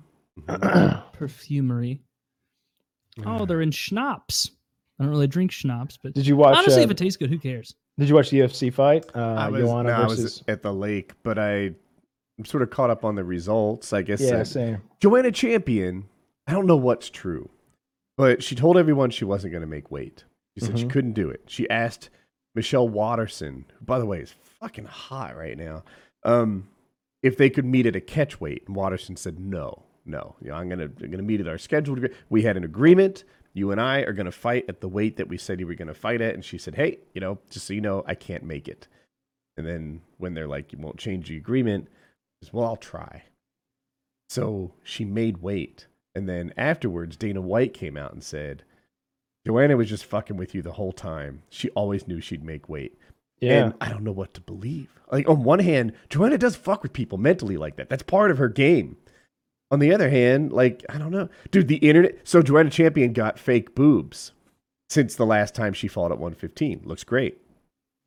Perfumery. Oh, they're in schnapps. I don't really drink schnapps, but Did you watch? honestly, uh, if it tastes good, who cares? did you watch the UFC fight? Uh, I was, Joanna no, I was at the lake, but I, I'm sort of caught up on the results. I guess yeah, uh, same. Joanna Champion, I don't know what's true, but she told everyone she wasn't going to make weight. She said she Mhm. couldn't do it. She asked Michelle Waterson, who, by the way, is fucking hot right now, um, if they could meet at a catch weight. And Waterson said, no, no. You know, I'm going to I'm gonna meet at our scheduled. We had an agreement. You and I are going to fight at the weight that we said you were going to fight at. And she said, hey, you know, just so you know, I can't make it. And then when they're like, you won't change the agreement, she says, well, I'll try. So she made weight. And then afterwards, Dana White came out and said, Joanna was just fucking with you the whole time. She always knew she'd make weight. Yeah. And I don't know what to believe. Like, on one hand, Joanna does fuck with people mentally like that. That's part of her game. On the other hand, like, I don't know. Dude, the internet. So Joanna Champion got fake boobs since the last time she fought at 115. Looks great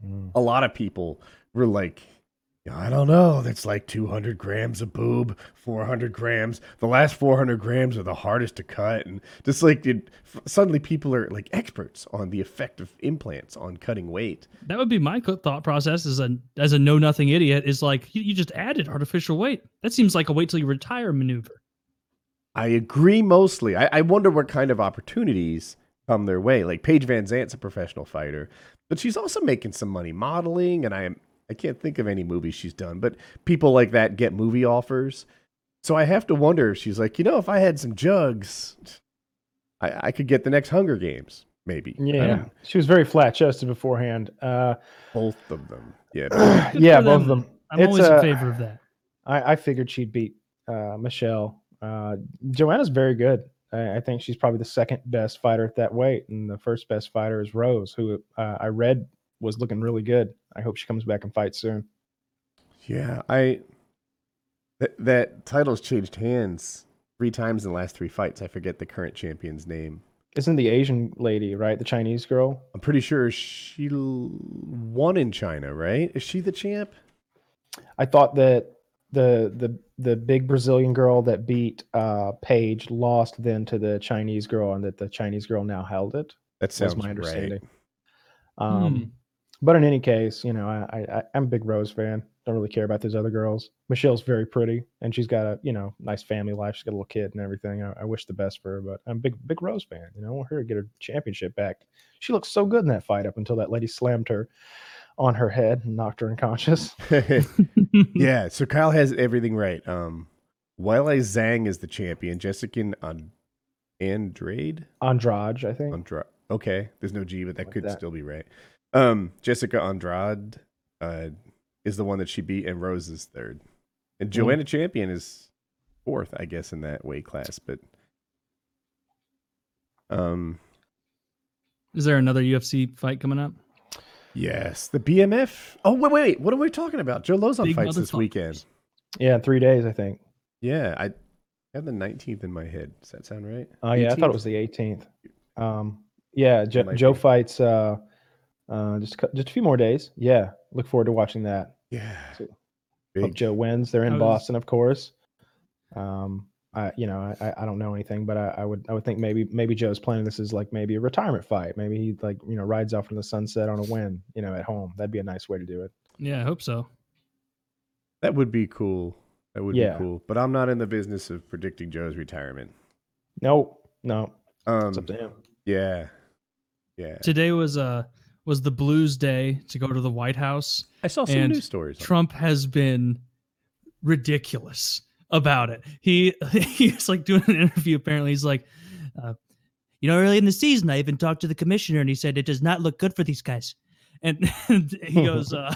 Mm. a lot of people were like, I don't know. That's like 200 grams of boob, 400 grams. The last 400 grams are the hardest to cut. And just like it, suddenly people are like experts on the effect of implants on cutting weight. That would be my thought process as a as a know nothing idiot. Is like you, you just added artificial weight. That seems like a wait till you retire maneuver. I agree mostly. I, I wonder what kind of opportunities come their way. Like Paige Van Zant's a professional fighter, but she's also making some money modeling. And I am I can't think of any movies she's done, but people like that get movie offers. So I have to wonder if she's like, you know, if I had some jugs, I, I could get the next Hunger Games, maybe. Yeah, don't- she was very flat chested beforehand. Uh, both of them. Yeah. Yeah, for both of them. them. I'm It's, always uh, in favor of that. I, I figured she'd beat uh, Michelle. Uh, Joanna's very good. I, I think she's probably the second best fighter at that weight, and the first best fighter is Rose, who uh, I read was looking really good. I hope she comes back and fights soon. Yeah, I that that title's changed hands three times in the last three fights. I forget the current champion's name. Isn't the Asian lady right? The Chinese girl. I'm pretty sure she won in China, right? Is she the champ? I thought that the the the big Brazilian girl that beat uh, Paige lost then to the Chinese girl, and that the Chinese girl now held it. That sounds was my right. understanding. Um, Hmm. But in any case, you know, I, I I'm a big Rose fan. Don't really care about those other girls. Michelle's very pretty, and she's got a you know nice family life. She's got a little kid and everything. I, I wish the best for her, but I'm a big big Rose fan. You know, I want her to get her championship back. She looked so good in that fight up until that lady slammed her on her head and knocked her unconscious. yeah, so Kyle has everything right. Um, Weili Zhang is the champion. Jessica on Andrade. Andrade, I think. Andra- okay, there's no G, but that Like could that. still be right. Um, Jessica Andrade uh, is the one that she beat, and Rose is third, and Joanna Champion is fourth, I guess, in that weight class. But um, Is there another UFC fight coming up? yes, the BMF. Oh wait, wait, wait. What are we talking about? Joe Lauzon Big fights this motherfuckers. weekend. Yeah, in three days, I think. Yeah, I have the 19th in my head. Does that sound right? Oh yeah, I thought it was the 18th. Um, yeah, jo- Joe be. fights uh, uh, just a just a few more days. Yeah, look forward to watching that. Yeah. So- Hope Joe wins. They're in was- Boston, of course. Um, I you know I, I don't know anything, but I, I would I would think maybe maybe Joe's planning this is like maybe a retirement fight. Maybe he like you know rides off in the sunset on a win. You know, at home. That'd be a nice way to do it. Yeah, I hope so. That would be cool. That would Yeah. be cool. But I'm not in the business of predicting Joe's retirement. No, no, Um, it's up to him. yeah, yeah. Today was uh was the Blues day to go to the White House. I saw some news stories. Trump has been ridiculous about it. He he's like doing an interview. Apparently, he's like, uh, you know, early in the season, I even talked to the commissioner, and he said it does not look good for these guys. And, and he goes, uh,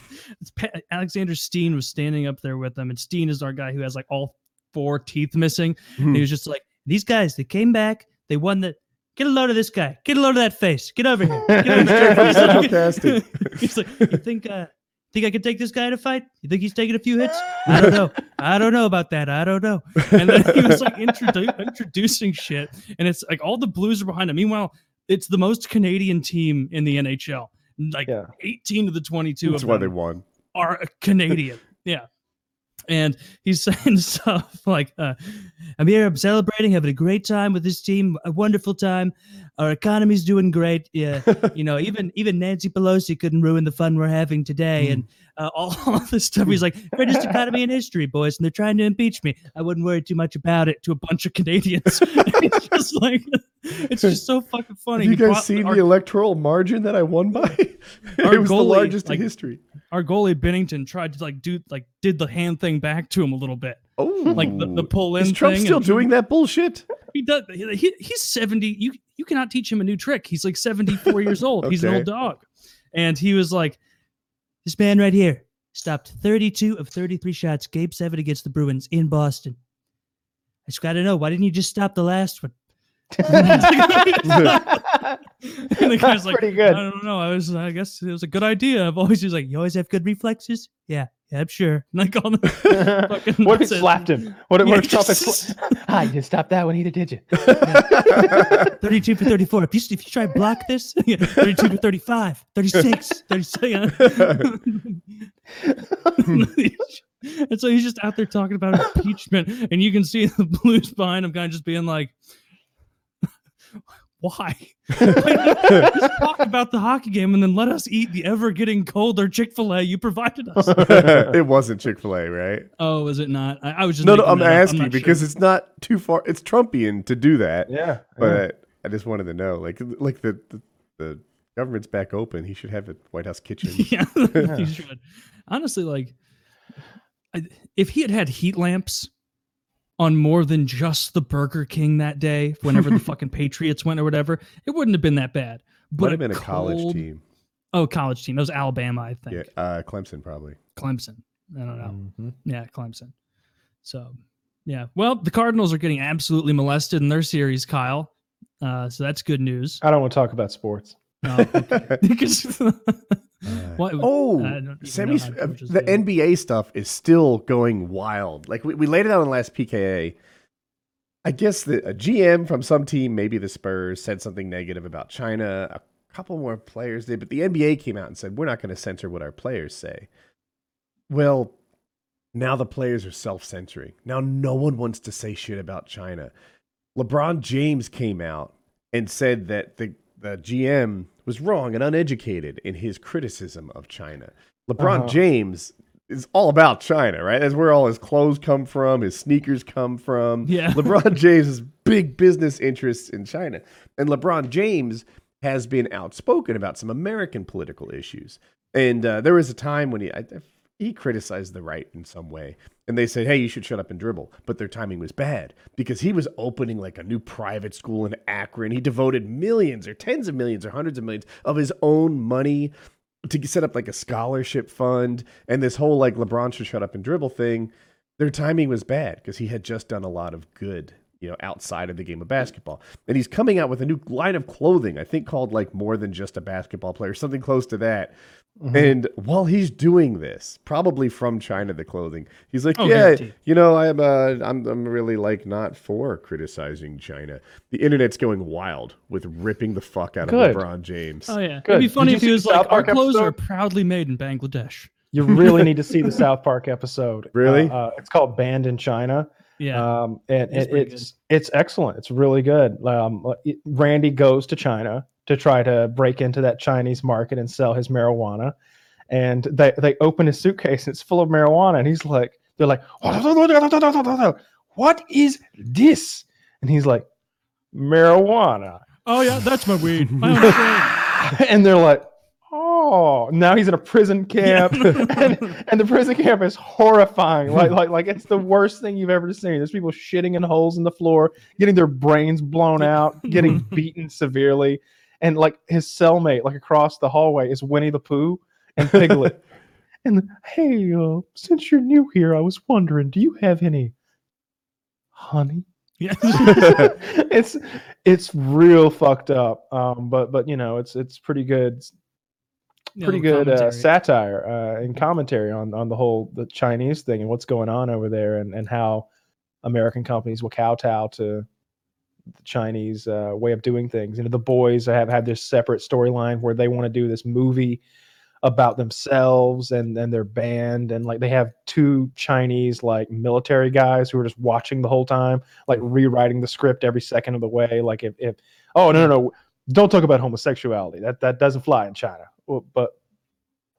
Alexander Steen was standing up there with them, and Steen is our guy who has like all four teeth missing. He was just like, these guys, they came back, they won the. Get a load of this guy. Get a load of that face. Get over here. Get over here. He's like- Sarcastic. He's like, you think, uh, think I could take this guy to fight? You think he's taking a few hits? I don't know. I don't know about that. I don't know. And then he was like introdu- introducing shit, and it's like all the Blues are behind him. Meanwhile, it's the most Canadian team in the NHL. Like Yeah. 18 of the 22 That's of why they won. are Canadian. yeah. And he's saying stuff like, uh, I'm here, I'm celebrating, having a great time with this team, a wonderful time. Our economy's doing great. Yeah. you know, even even Nancy Pelosi couldn't ruin the fun we're having today. And uh, all, all this stuff. He's like, greatest economy in history, boys. And they're trying to impeach me. I wouldn't worry too much about it to a bunch of Canadians. it's just like, it's just so fucking funny. Have you guys brought seen the electoral margin that I won by? It was the largest like- in history. our goalie Binnington tried to like do like did the hand thing back to him a little bit, Oh, like the, the pull in is Trump thing. still doing that bullshit? He does. He, he- he's seventy. You you cannot teach him a new trick. He's like seventy four years old. He's an old dog, and he was like, this man right here stopped thirty two of thirty three shots. Game seven against the Bruins in Boston. I just got to know why didn't you just stop the last one? And the guy's like, pretty good. I don't know. I was, I guess it was a good idea. I've always, he's like, you always have good reflexes. Yeah, I'm sure. Like all the fucking what if he slapped him? What if, Yeah, what if Trump sla- Ah, you didn't stop that one either, did you? 32 for 34. If you, if you try to block this, yeah, 32 for 35, 36, 37. and so he's just out there talking about impeachment, and you can see the Blues behind him kind of just being like, why? just talk about the hockey game and then let us eat the ever getting colder Chick fil A you provided us. it wasn't Chick Fil A, right? oh, is it not? I, I was just. No, no, I'm that up. asking not because sure. it's not too far. It's Trumpian to do that, Yeah. but I just wanted to know, like, like the the, the government's back open. He should have a White House kitchen. yeah, Yeah. he should. Honestly, like, I, if he had had heat lamps on more than just the Burger King that day, whenever the fucking Patriots went or whatever, it wouldn't have been that bad. But Might have been a college cold- team. Oh, college team. That was Alabama, I think. Yeah, uh, Clemson probably. Clemson. I don't know. Mhm. Yeah, Clemson. So, yeah. Well, the Cardinals are getting absolutely molested in their series, Kyle. Uh, so that's good news. I don't want to talk about sports. Oh, okay. Because- What- oh, I don't even know semis. how uh, the do it. NBA stuff is still going wild. Like we, we laid it out in the last PKA. I guess the a GM from some team, maybe the Spurs, said something negative about China. A couple more players did, but the NBA came out and said we're not going to censor what our players say. Well, now the players are self-censoring. Now no one wants to say shit about China. LeBron James came out and said that the the GM was wrong and uneducated in his criticism of China. LeBron Uh-huh. James is all about China, right? That's where all his clothes come from, his sneakers come from. Yeah. LeBron James has big business interests in China. And LeBron James has been outspoken about some American political issues. And uh, there was a time when he I, he criticized the right in some way, and they said, "Hey, you should shut up and dribble." But their timing was bad because he was opening like a new private school in Akron. He devoted millions, or tens of millions, or hundreds of millions of his own money to set up like a scholarship fund and this whole like LeBron should shut up and dribble thing. Their timing was bad because he had just done a lot of good, you know, outside of the game of basketball. And he's coming out with a new line of clothing, I think called like more than just a basketball player, something close to that. Mhm. And while he's doing this, probably from China, the clothing, he's like, Oh, "Yeah, guaranteed. you know, I'm, uh, I'm, I'm really like not for criticizing China." The internet's going wild with ripping the fuck out Good. of LeBron James. Oh yeah, Good. it'd be funny if he was like, "Our Park clothes are proudly made in Bangladesh." You really need to see the South Park episode. Really? Uh, uh, it's called Banned in China. Yeah. Um, and It's it, it's it's excellent. It's really good. Um, it- Randy goes to China to try to break into that Chinese market and sell his marijuana, and they they open his suitcase and it's full of marijuana, and he's like, they're like, what is this? And he's like, marijuana. oh yeah, that's my weed. My own strain. and they're like, oh, now he's in a prison camp, and, and the prison camp is horrifying. Like, like, like it's the worst thing you've ever seen. There's people shitting in holes in the floor, getting their brains blown out, getting beaten severely, and like his cellmate, like across the hallway, is Winnie the Pooh and Piglet. and hey, uh, since you're new here, I was wondering, do you have any honey? yeah. it's it's real fucked up. Um, but but you know, it's it's pretty good pretty good uh, satire uh, and commentary on on the whole the Chinese thing and what's going on over there and and how American companies will kowtow to the Chinese uh, way of doing things. You know, the boys have had this separate storyline where they want to do this movie about themselves and and their band and like they have two Chinese like military guys who are just watching the whole time, like rewriting the script every second of the way. Like if if oh no no no don't talk about homosexuality that that doesn't fly in China. Well, but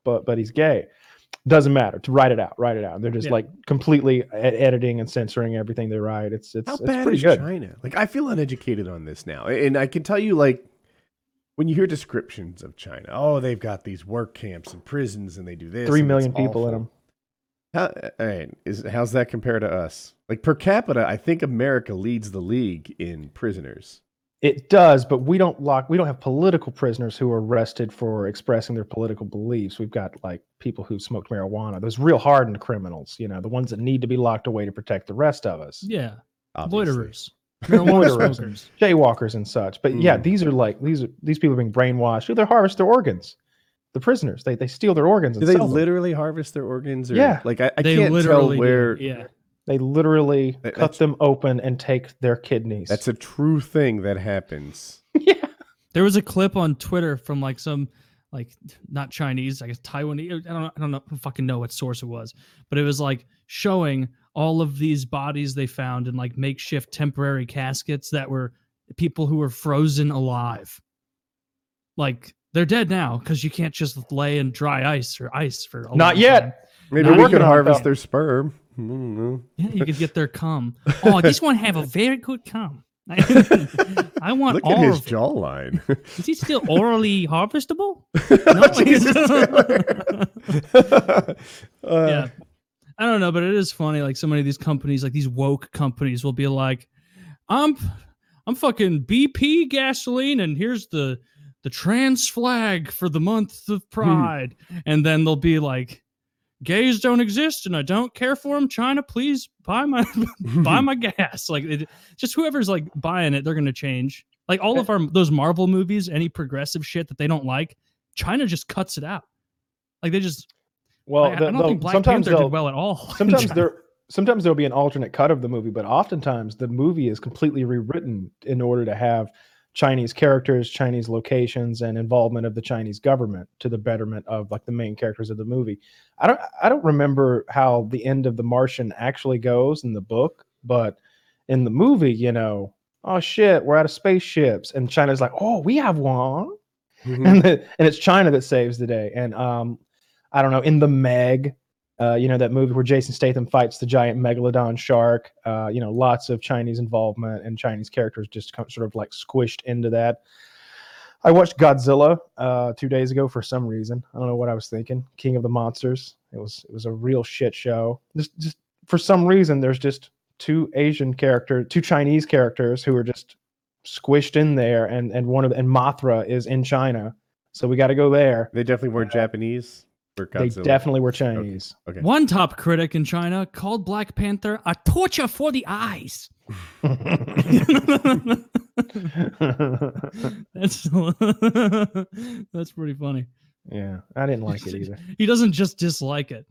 but but he's gay. Doesn't matter to write it out. Write it out. They're just Yeah. like completely e- editing and censoring everything they write. It's it's How it's bad pretty is good. China? Like, I feel uneducated on this now, and I can tell you, like, when you hear descriptions of China, oh, they've got these work camps and prisons, and they do this. Three million and it's million people in them. How, uh, all right, is how's that compared to us? Like per capita, I think America leads the league in prisoners. It does, but we don't lock. We don't have political prisoners who are arrested for expressing their political beliefs. We've got like people who smoked marijuana. Those real hardened criminals, you know, the ones that need to be locked away to protect the rest of us. Yeah. obviously. Loiterers. Marijuana Loiterers. smokers. jaywalkers and such. But yeah, Mm. these are like these are these people are being brainwashed. Who they harvest their organs. The prisoners, they they steal their organs Do they sell them. literally harvest their organs? Or, Yeah. like I, I they can't tell literally do. where. Yeah. They literally That- cut them open and take their kidneys. That's a true thing that happens. yeah. There was a clip on Twitter from like some like not Chinese, I guess Taiwanese. I don't know, I don't know fucking know what source it was, but it was like showing all of these bodies they found in like makeshift temporary caskets that were people who were frozen alive. Like they're dead now because you can't just lay in dry ice or ice for a Not long yet. time. Maybe Not we working could on it, harvest their sperm. Know. Yeah, you could get their cum. Oh, this one have a very good cum. I want Look all at his jawline. Is he still orally harvestable? Jesus. uh, yeah. I don't know, but it is funny. Like so many of these companies, like these woke companies, will be like, "I'm, I'm fucking BP gasoline, and here's the the trans flag for the month of Pride," and then they'll be like, "Gays don't exist, and I don't care for them. China, please buy my buy my gas." Like, it, just whoever's like buying it, they're gonna change. Like all eh of our those Marvel movies, any progressive shit that they don't like, China just cuts it out. Like they just Well, I, I don't the- think Black sometimes Panther did well at all. sometimes there sometimes there'll be an alternate cut of the movie, but oftentimes the movie is completely rewritten in order to have Chinese characters, Chinese locations, and involvement of the Chinese government to the betterment of like the main characters of the movie. I don't I don't remember how the end of The Martian actually goes in the book, but in the movie, you know, oh shit, we're out of spaceships, and China's like, oh, we have one Mhm. and the, and it's China that saves the day. And um, I don't know in the Meg, uh, you know that movie where Jason Statham fights the giant megalodon shark. Uh, you know, lots of Chinese involvement and Chinese characters just of sort of like squished into that. I watched Godzilla uh, two days ago for some reason. I don't know what I was thinking. King of the Monsters. It was it was a real shit show. Just just for some reason, there's just two Asian characters, two Chinese characters who are just squished in there, and and one of and Mothra is in China, so we got to go there. They definitely weren't Japanese. For They definitely were Chinese. Okay. One top critic in China called Black Panther a torture for the eyes. that's that's pretty funny. yeah, I didn't like it either. He doesn't just dislike it.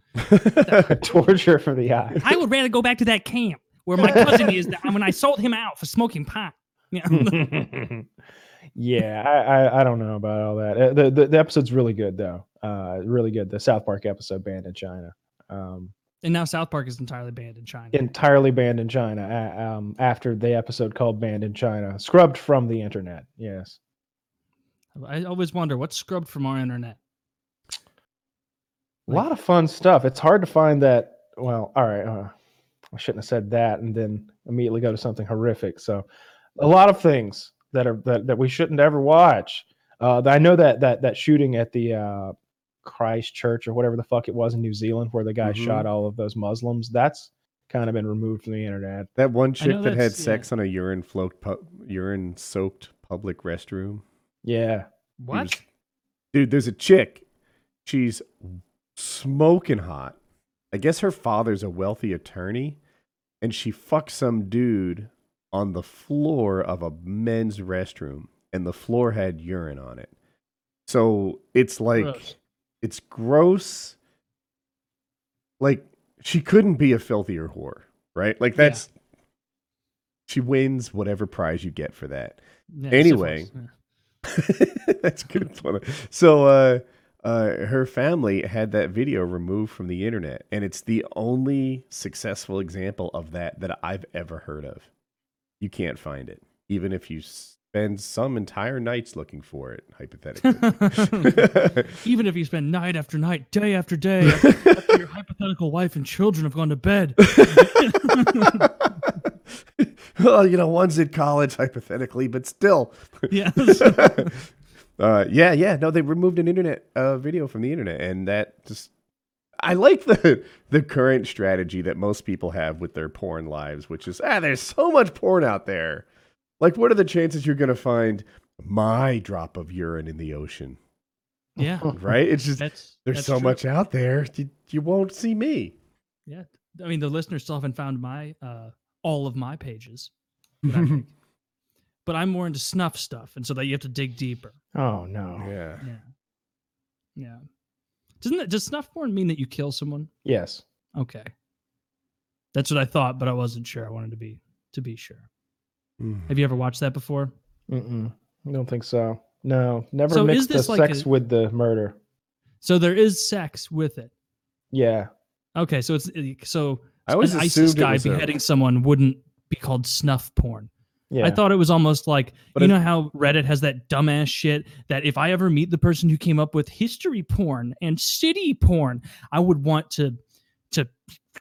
Torture for the eyes. I would rather go back to that camp where my cousin is that- when I sold him out for smoking pot. Yeah. Yeah, I, I I don't know about all that. Uh, The the, the episode's really good though. Uh, really good. The South Park episode banned in China. Um, And now South Park is entirely banned in China. entirely banned in China. a- Um, after the episode called "Banned in China," scrubbed from the internet. Yes. I always wonder what's scrubbed from our internet. A lot of fun stuff. It's hard to find that. Well, all right. Uh, I shouldn't have said that and then immediately go to something horrific. So, a lot of things that are that, that we shouldn't ever watch. Uh, I know that that that shooting at the uh, Christchurch or whatever the fuck it was in New Zealand, where the guy Mhm. shot all of those Muslims. That's kind of been removed from the internet. That one chick that had that's- yeah. sex on a urine float, pu- urine soaked public restroom. Yeah. What? was- Dude, there's a chick. She's smoking hot. I guess her father's a wealthy attorney, and she fucks some dude on the floor of a men's restroom, and the floor had urine on it. So it's like Gross. it's gross. Like she couldn't be a filthier whore, right? Like Yeah. that's she wins whatever prize you get for that. Yeah, Anyway. That's good fun. So uh uh her family had that video removed from the internet and it's the only successful example of that that I've ever heard of. You can't find it even if you spend some entire nights looking for it hypothetically. Even if you spend night after night, day after day, after your hypothetical wife and children have gone to bed. well, you know, one's in college hypothetically, but still. Yeah. uh, yeah, yeah. No, they removed an internet uh, video from the internet, and that just. I like the the current strategy that most people have with their porn lives, which is ah, there's so much porn out there. Like, what are the chances you're gonna find my drop of urine in the ocean? yeah. Right? It's just That's there's that's so true. much out there, you, you won't see me. Yeah. I mean, the listeners still haven't found my uh all of my pages. But, I think. but I'm more into snuff stuff, and so that you have to dig deeper. Oh no. yeah. Yeah. Yeah. Doesn't that does snuff porn mean that you kill someone? Yes. Okay. That's what I thought, but I wasn't sure. I wanted to be to be sure. Mm. Have you ever watched that before? Mm-mm. I don't think so. No. Never So is mixed the this like sex a- with the murder. So there is sex with it. Yeah. Okay, so it's so I always an ISIS guy was a- beheading someone wouldn't be called snuff porn. Yeah. I thought it was almost like But you it- know how Reddit has that dumbass shit that if I ever meet the person who came up with history porn and city porn, I would want to to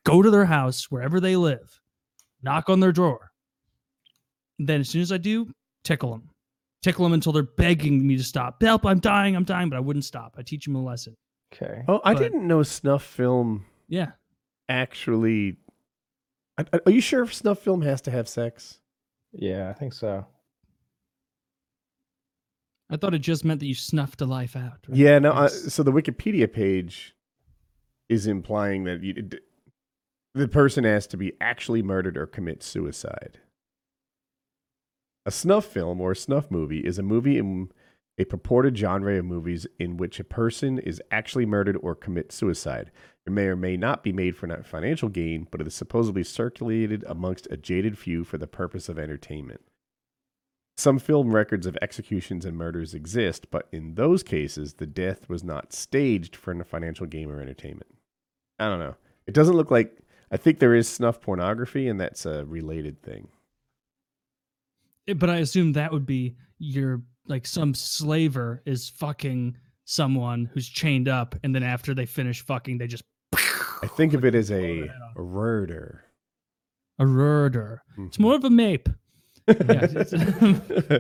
go to their house wherever they live, knock on their drawer. And then as soon as I do, tickle them. Tickle them until they're begging me to stop. Help, I'm dying, I'm dying, but I wouldn't stop. I teach them a lesson. okay. Oh, I but- didn't know snuff film Yeah. actually. I- I- Are you sure snuff film has to have sex? Yeah, I think so. I thought it just meant that you snuffed a life out. right? Yeah, no. I, so the Wikipedia page is implying that you, d- the person has to be actually murdered or commit suicide. A snuff film or a snuff movie is a movie in a purported genre of movies in which a person is actually murdered or commits suicide. It may or may not be made for financial gain, but it is supposedly circulated amongst a jaded few for the purpose of entertainment. Some film records of executions and murders exist, but in those cases, the death was not staged for financial gain or entertainment. I don't know. It doesn't look like. I think there is snuff pornography, and that's a related thing. Eh, But I assume that would be your like some slaver is fucking someone who's chained up, and then after they finish fucking, they just I think of it as blow a, their head off. a murder. a murder. It's more of a mape. Yeah,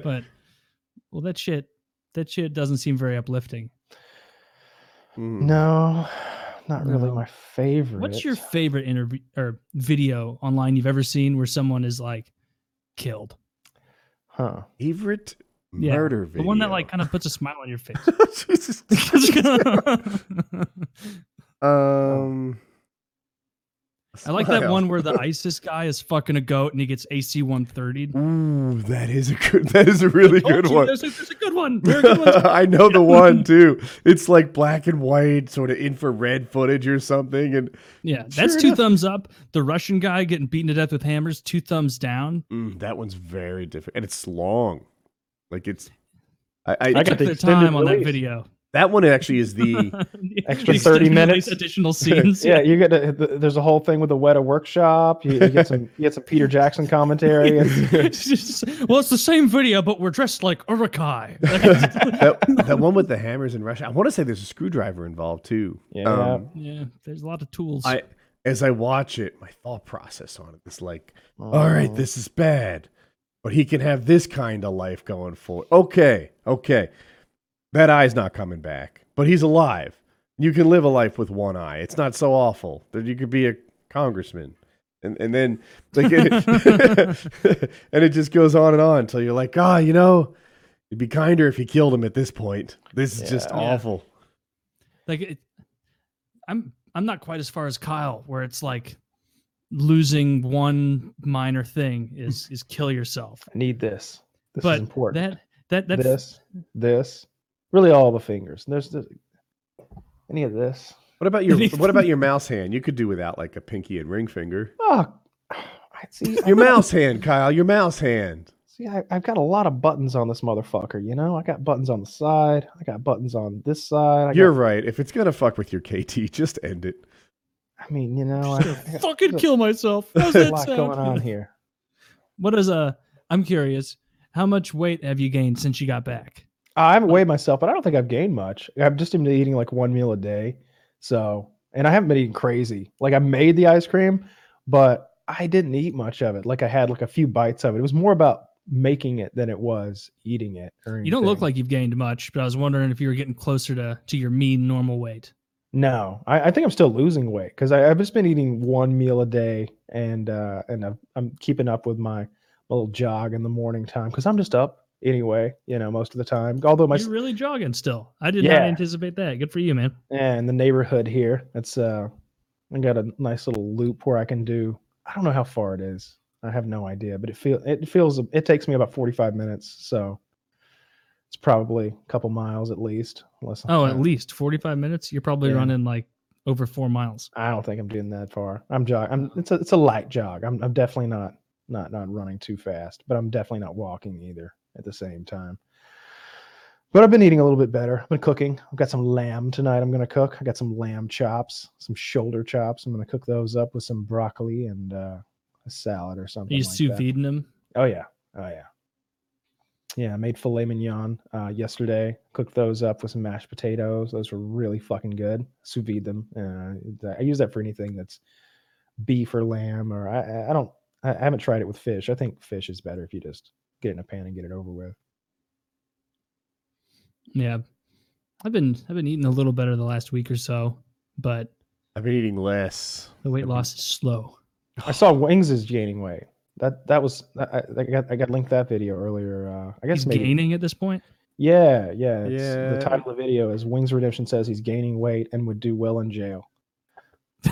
but well, that shit, that shit doesn't seem very uplifting. Mm. No, not really No. my favorite. What's your favorite interview or video online you've ever seen where someone is like killed? huh? favorite Yeah, murder video? The one that like kind of puts a smile on your face. Jesus. um, I like that one where the ISIS guy is fucking a goat and he gets AC 130. Ooh, that is a good. That is a really Told good you, one. There's a, there's a good one. There good. I know the one too. It's like black and white, sort of infrared footage or something. And Yeah, that's Sure two enough. thumbs up. The Russian guy getting beaten to death with hammers, two thumbs down. mm, that one's very different, and it's long. Like it's I, I, They got took the extended time on that video. That one actually is the The- Extra the 30 minutes. Additional scenes. yeah, you get to, th- there's a whole thing with the Weta workshop. You, you get some you get some Peter Jackson commentary. And, It's just- well, it's the same video, but we're dressed like Uruk-hai. that, that one with the hammers in Russia. I want to say there's a screwdriver involved too. Yeah. Um, yeah, there's a lot of tools. I as I watch it, my thought process on it is like, all right, Oh. this is bad, but he can have this kind of life going forward. Okay, okay, that eye's not coming back, but he's alive. You can live a life with one eye. It's not so awful that you could be a congressman. And, and then like and it just goes on and on until you're like, ah, you know, it'd be kinder if you killed him at this point. This is just Yeah. Yeah. awful. like it, I'm I'm not quite as far as Kyle, where it's like losing one minor thing is is kill yourself. I need this. This but is important. that that that this, this, really all the fingers. There's the, any of this. What about your what about your mouse hand? You could do without like a pinky and ring finger. Oh, I see. Your mouse hand, Kyle. Your mouse hand. See, I, I've got a lot of buttons on this motherfucker. You know, I got buttons on the side. I got buttons on this side. I You're got, right. If it's gonna fuck with your KT, just end it. I mean, you know, I, Just I got- fucking there's kill myself. How's a lot sound? going on here. What is uh I'm curious. How much weight have you gained since you got back? I haven't weighed myself, but I don't think I've gained much. I've just been eating like one meal a day. So, and I haven't been eating crazy. Like I made the ice cream, but I didn't eat much of it. Like I had like a few bites of it. It was more about making it than it was eating it. You don't look like you've gained much, but I was wondering if you were getting closer to to your mean normal weight. No, I, I think I'm still losing weight because I've just been eating one meal a day, and uh, and I've, I'm keeping up with my, my little jog in the morning time because I'm just up anyway. You know, most of the time. Although my You're really jogging still. I did not anticipate that. Good for you, man. and the neighborhood here, it's uh, I got a nice little loop where I can do. I don't know how far it is. I have no idea, but it feel it feels it takes me about 45 minutes, so it's probably a couple miles at least. Unless Oh, at least 45 minutes. You're probably Yeah. running like over four miles. I don't think I'm doing that far. I'm jog. I'm it's a it's a light jog. I'm I'm definitely not not not running too fast, but I'm definitely not walking either at the same time. But I've been eating a little bit better. I've been cooking. I've got some lamb tonight. I'm gonna cook. I got some lamb chops, some shoulder chops. I'm gonna cook those up with some broccoli and uh, a salad or Are something. you like sous videing them? Oh yeah. Oh yeah. Yeah, I made filet mignon uh, yesterday. Cooked those up with some mashed potatoes. Those were really fucking good. Sous vide them. Uh, I use that for anything that's beef or lamb, or I, I- don't. I haven't tried it with fish. I think fish is better if you just get it in a pan and get it over with. Yeah. I've been I've been eating a little better the last week or so, but I've been eating less. the weight I've been- loss is slow. I saw Wings is gaining weight. That that was I, I got I got linked that video earlier. Uh, I guess He's maybe gaining at this point. Yeah, yeah. It's, Yeah. The title of the video is Wings Redemption says he's gaining weight and would do well in jail.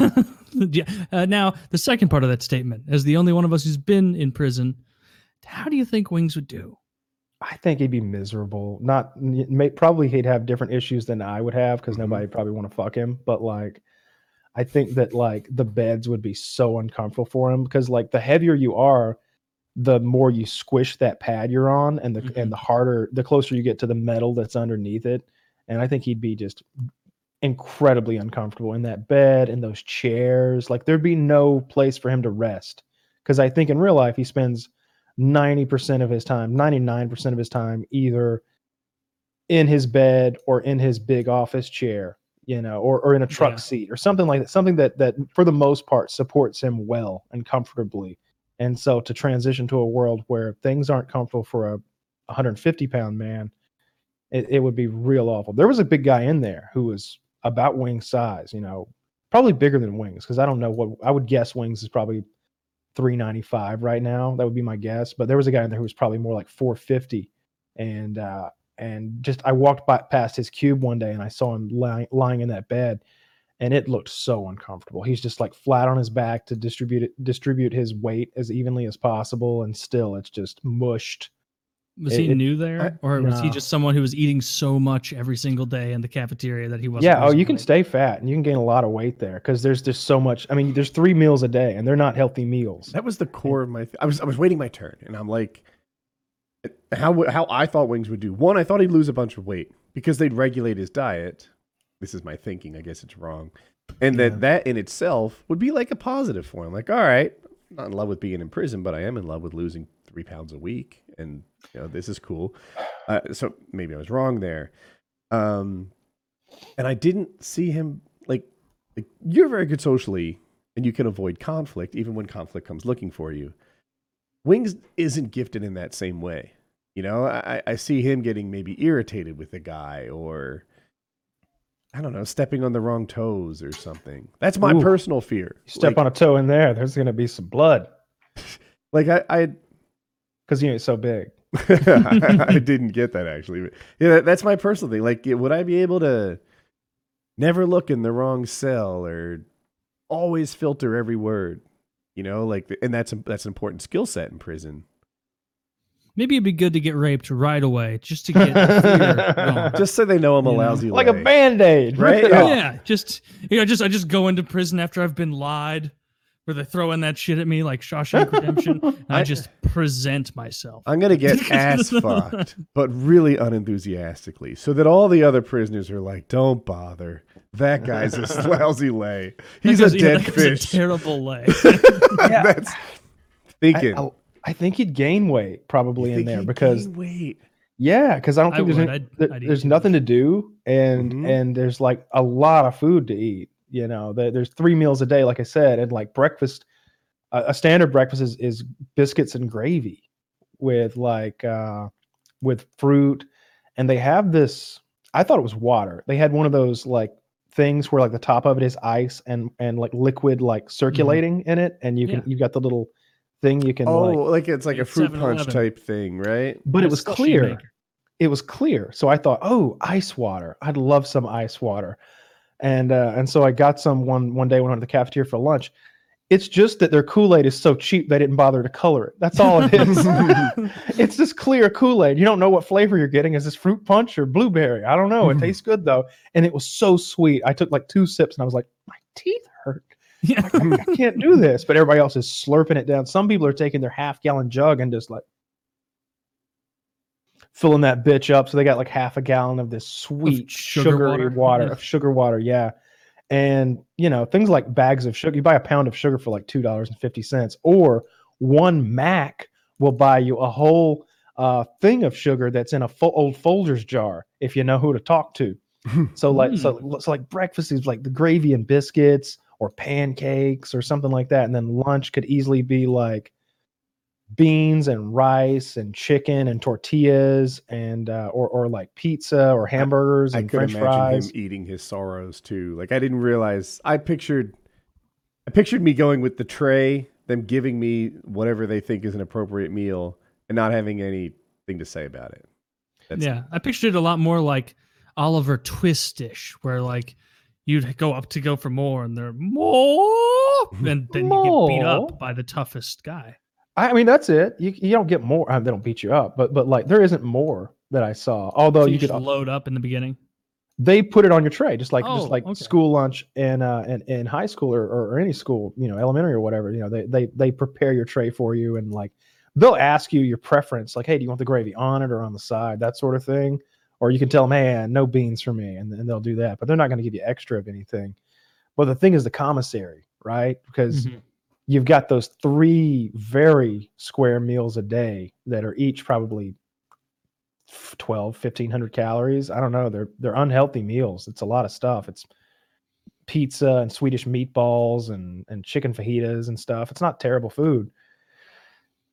yeah. Uh, now, the second part of that statement, as the only one of us who's been in prison, how do you think Wings would do? I think he'd be miserable. Not may, probably he'd have different issues than I would have because Mhm. nobody probably want to fuck him. But like, I think that like the beds would be so uncomfortable for him because like the heavier you are, the more you squish that pad you're on, and the Mhm. and the harder, the closer you get to the metal that's underneath it. And I think he'd be just incredibly uncomfortable in that bed in those chairs. Like there'd be no place for him to rest because I think in real life he spends 90% of his time, 99% of his time either in his bed or in his big office chair, you know, or, or in a truck Yeah. seat or something like that, something that that for the most part supports him well and comfortably. And so to transition to a world where things aren't comfortable for a 150 pound man, it, it would be real awful. There was a big guy in there who was about wing size, you know, probably bigger than wings because I don't know what I would guess wings is probably 395 right now. That would be my guess. But there was a guy in there who was probably more like 450. And uh and just I walked by past his cube one day and I saw him lying lying in that bed and it looked so uncomfortable. He's just like flat on his back to distribute it, distribute his weight as evenly as possible and still it's just mushed. Was It- he it- new there, I- or was he just someone who was eating so much every single day in the cafeteria that he wasn't? yeah, oh, you can stay fat and you can gain a lot of weight there because there's just so much. I mean, there's three meals a day and they're not healthy meals. That was the core of my. Th- I was I was waiting my turn, and I'm like, how how I thought Wings would do. One, I thought he'd lose a bunch of weight because they'd regulate his diet. This is my thinking. I guess it's wrong, and Yeah. that that in itself would be like a positive for him. Like, all right, I'm not in love with being in prison, but I am in love with losing three pounds a week, and you know this is cool. Uh, so maybe I was wrong there. Um, and I didn't see him like like you're very good socially, and you can avoid conflict even when conflict comes looking for you. Wings isn't gifted in that same way. You know, I, I see him getting maybe irritated with a guy or I don't know, stepping on the wrong toes or something. That's my Ooh. personal fear. You step on a toe in there, there's gonna be some blood like I, I because you ain't so big. I didn't get that actually. But yeah, that, that's my personal thing. Like, would I be able to never look in the wrong cell or always filter every word? You know, like, and that's a, that's an important skill set in prison. Maybe it'd be good to get raped right away, just to get the fear. Just so they know I'm a You know, lousy, like a lay. band-aid. Right? Yeah. yeah, just you know, just I just go into prison after I've been lied, where they throw in that shit at me like Shawshank Redemption. and I, I- just present myself. I'm gonna get ass fucked, but really unenthusiastically, so that all the other prisoners are like, "Don't bother. That guy's a lousy lay. He's a guy's- yeah, dead a fish." terrible lay. That's thinking. I, I, I think he'd gain weight probably You in think there because gain weight. yeah, because I don't I think there's any, I'd- there- I'd there's too nothing to do and Mhm. and there's like a lot of food to eat. You know, there, there's three meals a day, like I said, and like breakfast. A, a standard breakfast is, is biscuits and gravy with like uh with fruit, and they have this. I thought it was water. They had one of those like things where like the top of it is ice and and like liquid like circulating in it, and you can Yeah. you got the little thing you can Oh, like like, it's like a fruit punch 7-Eleven. type thing, right? but it was clear. maker. It was clear. So I thought, oh, ice water. I'd love some ice water. And uh, and so I got some one one day when I went to the cafeteria for lunch. It's just that their Kool-Aid is so cheap they didn't bother to color it. That's all it is. it's just clear Kool-Aid. You don't know what flavor you're getting. Is this fruit punch or blueberry? I don't know. It tastes good though. And it was so sweet. I took like two sips and I was like, my teeth hurt. yeah. I can't do this. But everybody else is slurping it down. Some people are taking their half gallon jug and just like filling that bitch up. So they got like half a gallon of this sweet sugar sugary water? water, Yeah. of sugar water. Yeah. And you know, things like bags of sugar, you buy a pound of sugar for like two dollars and fifty cents, or one Mac will buy you a whole uh, thing of sugar that's in a fo- old Folgers jar if you know who to talk to. So like so, so like breakfast is like the gravy and biscuits or pancakes or something like that, and then lunch could easily be like beans and rice and chicken and tortillas and uh, or or like pizza or hamburgers I and could French imagine fries. him eating his sorrows too. Like I didn't realize. I pictured, I pictured me going with the tray, them giving me whatever they think is an appropriate meal, and not having anything to say about it. That's, yeah, I pictured it a lot more like Oliver Twistish, where like you'd go up to go for more, and they're more, and then you get beat up by the toughest guy. I mean, that's it. You you don't get more. Uh, they don't beat you up, but but like there isn't more that I saw. Although So you you could just load up in the beginning. they put it on your tray just like Oh, just like okay. school lunch and uh in, in high school or, or, or any school you know elementary or whatever you know they they they prepare your tray for you and like they'll ask you your preference like hey do you want the gravy on it or on the side that sort of thing or you can tell them hey no beans for me and, and they'll do that but they're not going to give you extra of anything. But the thing is the commissary right? Because Mhm. you've got those three very square meals a day that are each probably 12 1500 calories. I don't know they're they're unhealthy meals. It's a lot of stuff. It's pizza and swedish meatballs and and chicken fajitas and stuff. It's not terrible food.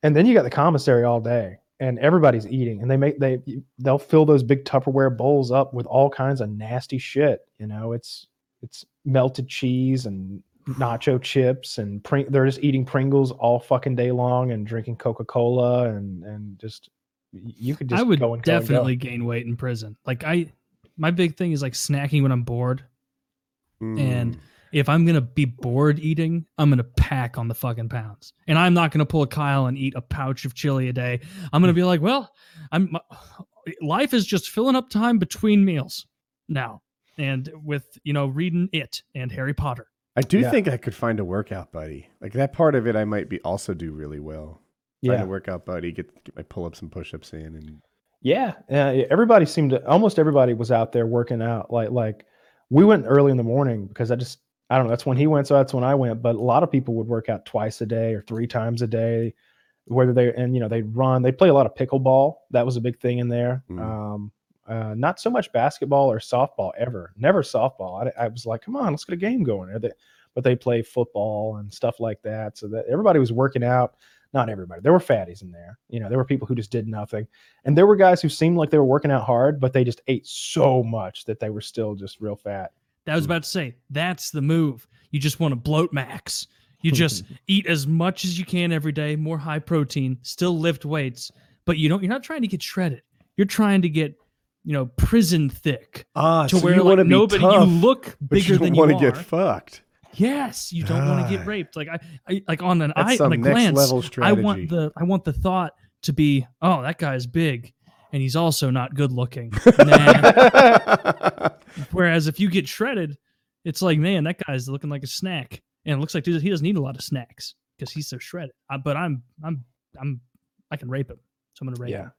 And then you got the commissary all day and everybody's eating and they make they they'll fill those big tupperware bowls up with all kinds of nasty shit you know it's it's melted cheese and nacho chips and pring- they're just eating Pringles all fucking day long and drinking Coca Cola and and just you could just I would go and go and go. definitely gain weight in prison. Like I, my big thing is like snacking when I'm bored. and Mm. If I'm gonna be bored eating, I'm gonna pack on the fucking pounds, and I'm not gonna pull a Kyle and eat a pouch of chili a day. I'm gonna be like, well, I'm my, life is just filling up time between meals now, and with you know reading it and Harry Potter. I do Yeah. think I could find a workout buddy. Like that part of it, I might be also do really well. Yeah, Find a workout buddy, get get my pull ups and push ups in, and Yeah, uh, everybody seemed to almost everybody was out there working out. Like like we went early in the morning because I just I don't know. That's when he went, so that's when I went. But a lot of people would work out twice a day or three times a day, whether they and you know they'd run. They play a lot of pickleball. That was a big thing in there. Mm. Um, uh, not so much basketball or softball ever. Never softball. I, I was like, come on, let's get a game going. But they play football and stuff like that. So that everybody was working out. Not everybody. There were fatties in there. You know, there were people who just did nothing. And there were guys who seemed like they were working out hard, but they just ate so much that they were still just real fat. That was about to say that's the move. You just want to bloat max. You just eat as much as you can every day, more high protein, still lift weights, but you don't. You're not trying to get shredded. You're trying to get, you know, prison thick ah, to so where you like, want to be nobody. tough, you look bigger you than don't you want to get fucked. Yes, you don't want to get Ah. raped. Like I, I like on an That's eye on a next glance. I want the I want the thought to be, oh, that guy's big, and he's also not good looking. nah. Whereas if you get shredded, it's like, man, that guy's looking like a snack, and it looks like he doesn't need a lot of snacks because he's so shredded. I, but I'm, I'm, I'm, I can rape him, so I'm gonna rape yeah. him.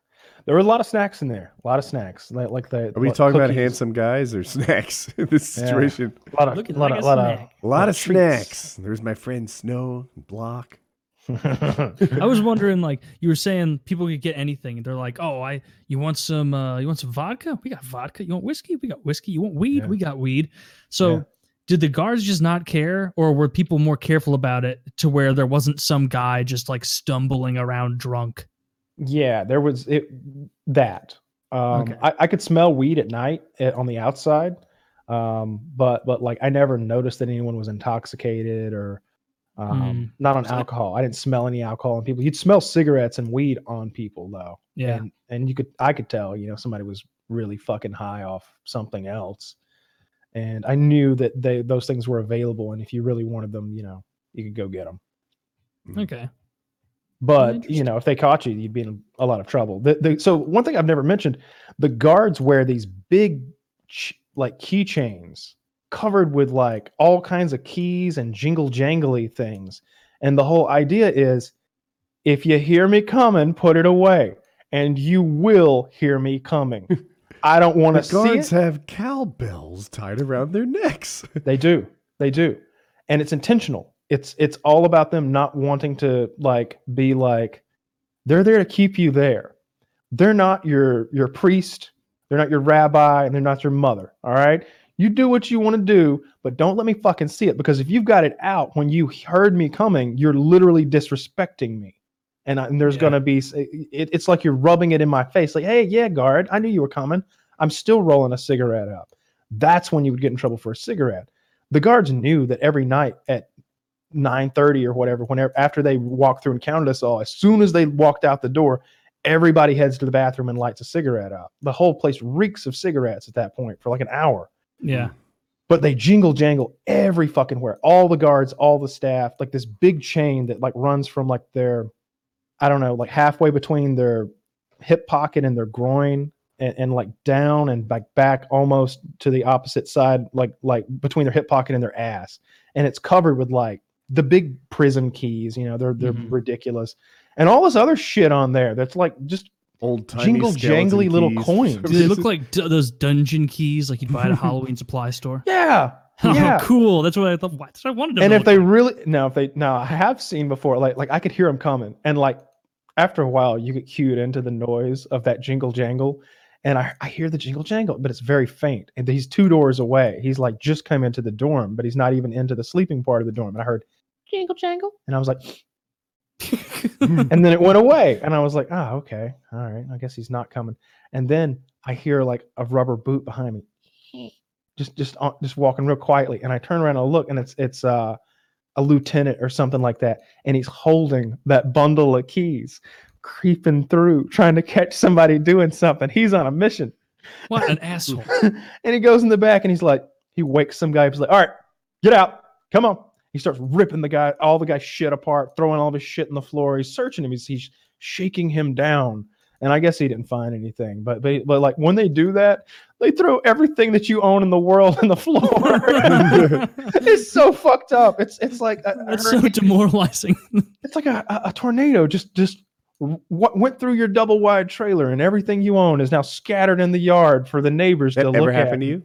There were a lot of snacks in there. A lot of snacks. Like, like the Are we what, talking about handsome guys or snacks in this Yeah. situation? A lot of, Look at lot like of, a lot of, snack. A lot of treats. snacks. There's my friend Snow and Block. I was wondering, like you were saying, people could get anything. They're like, "Oh, I, you want some, uh, you want some vodka? We got vodka. You want whiskey? We got whiskey. You want weed? Yeah. We got weed." So, Yeah. did the guards just not care, or were people more careful about it to where there wasn't some guy just like stumbling around drunk? Yeah, there was it that. Um, Okay. I, I could smell weed at night eh, on the outside, um, but but like I never noticed that anyone was intoxicated or um, not on alcohol. I didn't smell any alcohol on people. You'd smell cigarettes and weed on people though. Yeah. and, and you could I could tell you know somebody was really fucking high off something else, and I knew that they those things were available, and if you really wanted them, you know, you could go get them. Okay. But you know, if they caught you, you'd be in a lot of trouble. The, the, so one thing I've never mentioned: the guards wear these big, ch- like keychains covered with like all kinds of keys and jingle jangly things. And the whole idea is, if you hear me coming, put it away, and you will hear me coming. I don't want to see guards have cowbells tied around their necks. They do. They do. And it's intentional. It's it's all about them not wanting to like be like they're there to keep you there. They're not your your priest, they're not your rabbi, and they're not your mother. All right? You do what you want to do, but don't let me fucking see it because if you've got it out when you heard me coming, you're literally disrespecting me. And, I, and there's Yeah. going to be, it, it's like you're rubbing it in my face like, "Hey, yeah, guard, I knew you were coming. I'm still rolling a cigarette up." That's when you would get in trouble for a cigarette the guards knew that every night at 9:30 or whatever whenever after they walked through and counted us all as soon as they walked out the door everybody heads to the bathroom and lights a cigarette up the whole place reeks of cigarettes at that point for like an hour Yeah. but they jingle jangle every fucking where all the guards all the staff like this big chain that like runs from like their i don't know like halfway between their hip pocket and their groin and, and like down and back back almost to the opposite side like like between their hip pocket and their ass and it's covered with like the big prison keys you know they're they're Mhm. ridiculous and all this other shit on there that's like just Old timey Jingle skeleton jangly little coins. Do they look like d- those dungeon keys like you'd buy at a Halloween supply store? yeah Oh, yeah cool. That's what I thought. What I wanted to. and if they what- really no if they no i have seen before like like i could hear them coming and like after a while you get cued into the noise of that jingle jangle and i, I hear the jingle jangle but it's very faint and he's two doors away he's like just come into the dorm but he's not even into the sleeping part of the dorm and i heard jingle jangle and i was like and then it went away. And i was like oh okay. All right. I guess he's not coming. And then i hear like a rubber boot behind me. Just just on- just walking real quietly. And i turn around and I look and it's it's uh a lieutenant or something like that. And he's holding that bundle of keys creeping through trying to catch somebody doing something. He's on a mission. What an asshole. and he goes in the back and he's like he wakes some guy up. He's like all right get out. Come on he starts ripping the guy all the guy's shit apart throwing all of his shit in the floor he's searching him he's, he's shaking him down and i guess he didn't find anything but, but but like when they do that they throw everything that you own in the world in the floor it's so fucked up it's it's like a, a That's so demoralizing. it's like a, a, a tornado just just what went through your double wide trailer and everything you own is now scattered in the yard for the neighbors That to ever look happened at. to you?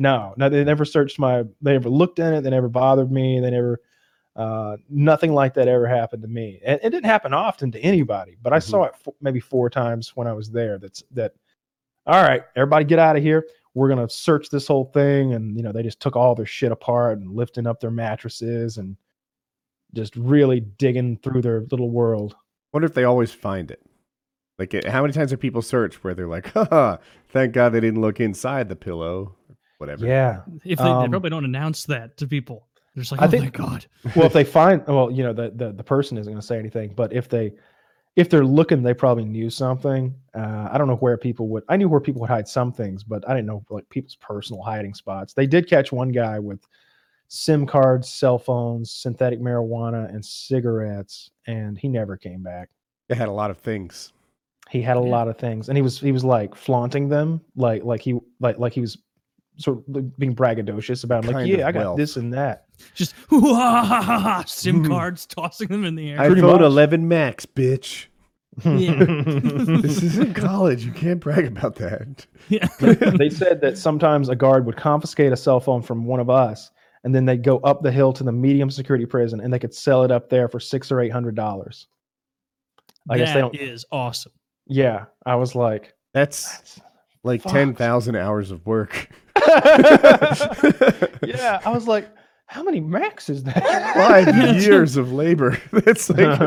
No, no, they never searched my. They never looked in it. They never bothered me. They never. Uh, nothing like that ever happened to me. And it didn't happen often to anybody, but I Mhm. saw it f- maybe four times when I was there. That's that. All right, everybody, get out of here. We're gonna search this whole thing, and you know they just took all their shit apart and lifting up their mattresses and just really digging through their little world. Wonder if they always find it. Like, eh, how many times have people searched where they're like, "Ha! thank God they didn't look inside the pillow," whatever. Yeah. If they, they Um, probably don't announce that to people, they're just like, I "Oh my think- god!" well if they find well you know the the, the person isn't going to say anything but if they if they're looking they probably knew something uh, i don't know where people would i knew where people would hide some things but i didn't know like people's personal hiding spots they did catch one guy with sim cards cell phones synthetic marijuana and cigarettes and he never came back They had a lot of things. he had a Yeah. lot of things and he was he was like flaunting them like like he like like he was sort of like being braggadocious about like yeah i got wealth. this and that Just sim mm-hmm. cards, tossing them in the air. Pretty iPhone much. 11 Max, bitch. Yeah. this is in college. You can't brag about that. yeah. they said that sometimes a guard would confiscate a cell phone from one of us and then they'd go up the hill to the medium security prison and they could sell it up there for six or eight hundred dollars i guess they don't is awesome. yeah i was like That's "That's- like Fuck. 10,000 hours of work. Yeah i was like how many max is that Five years of labor. That's like.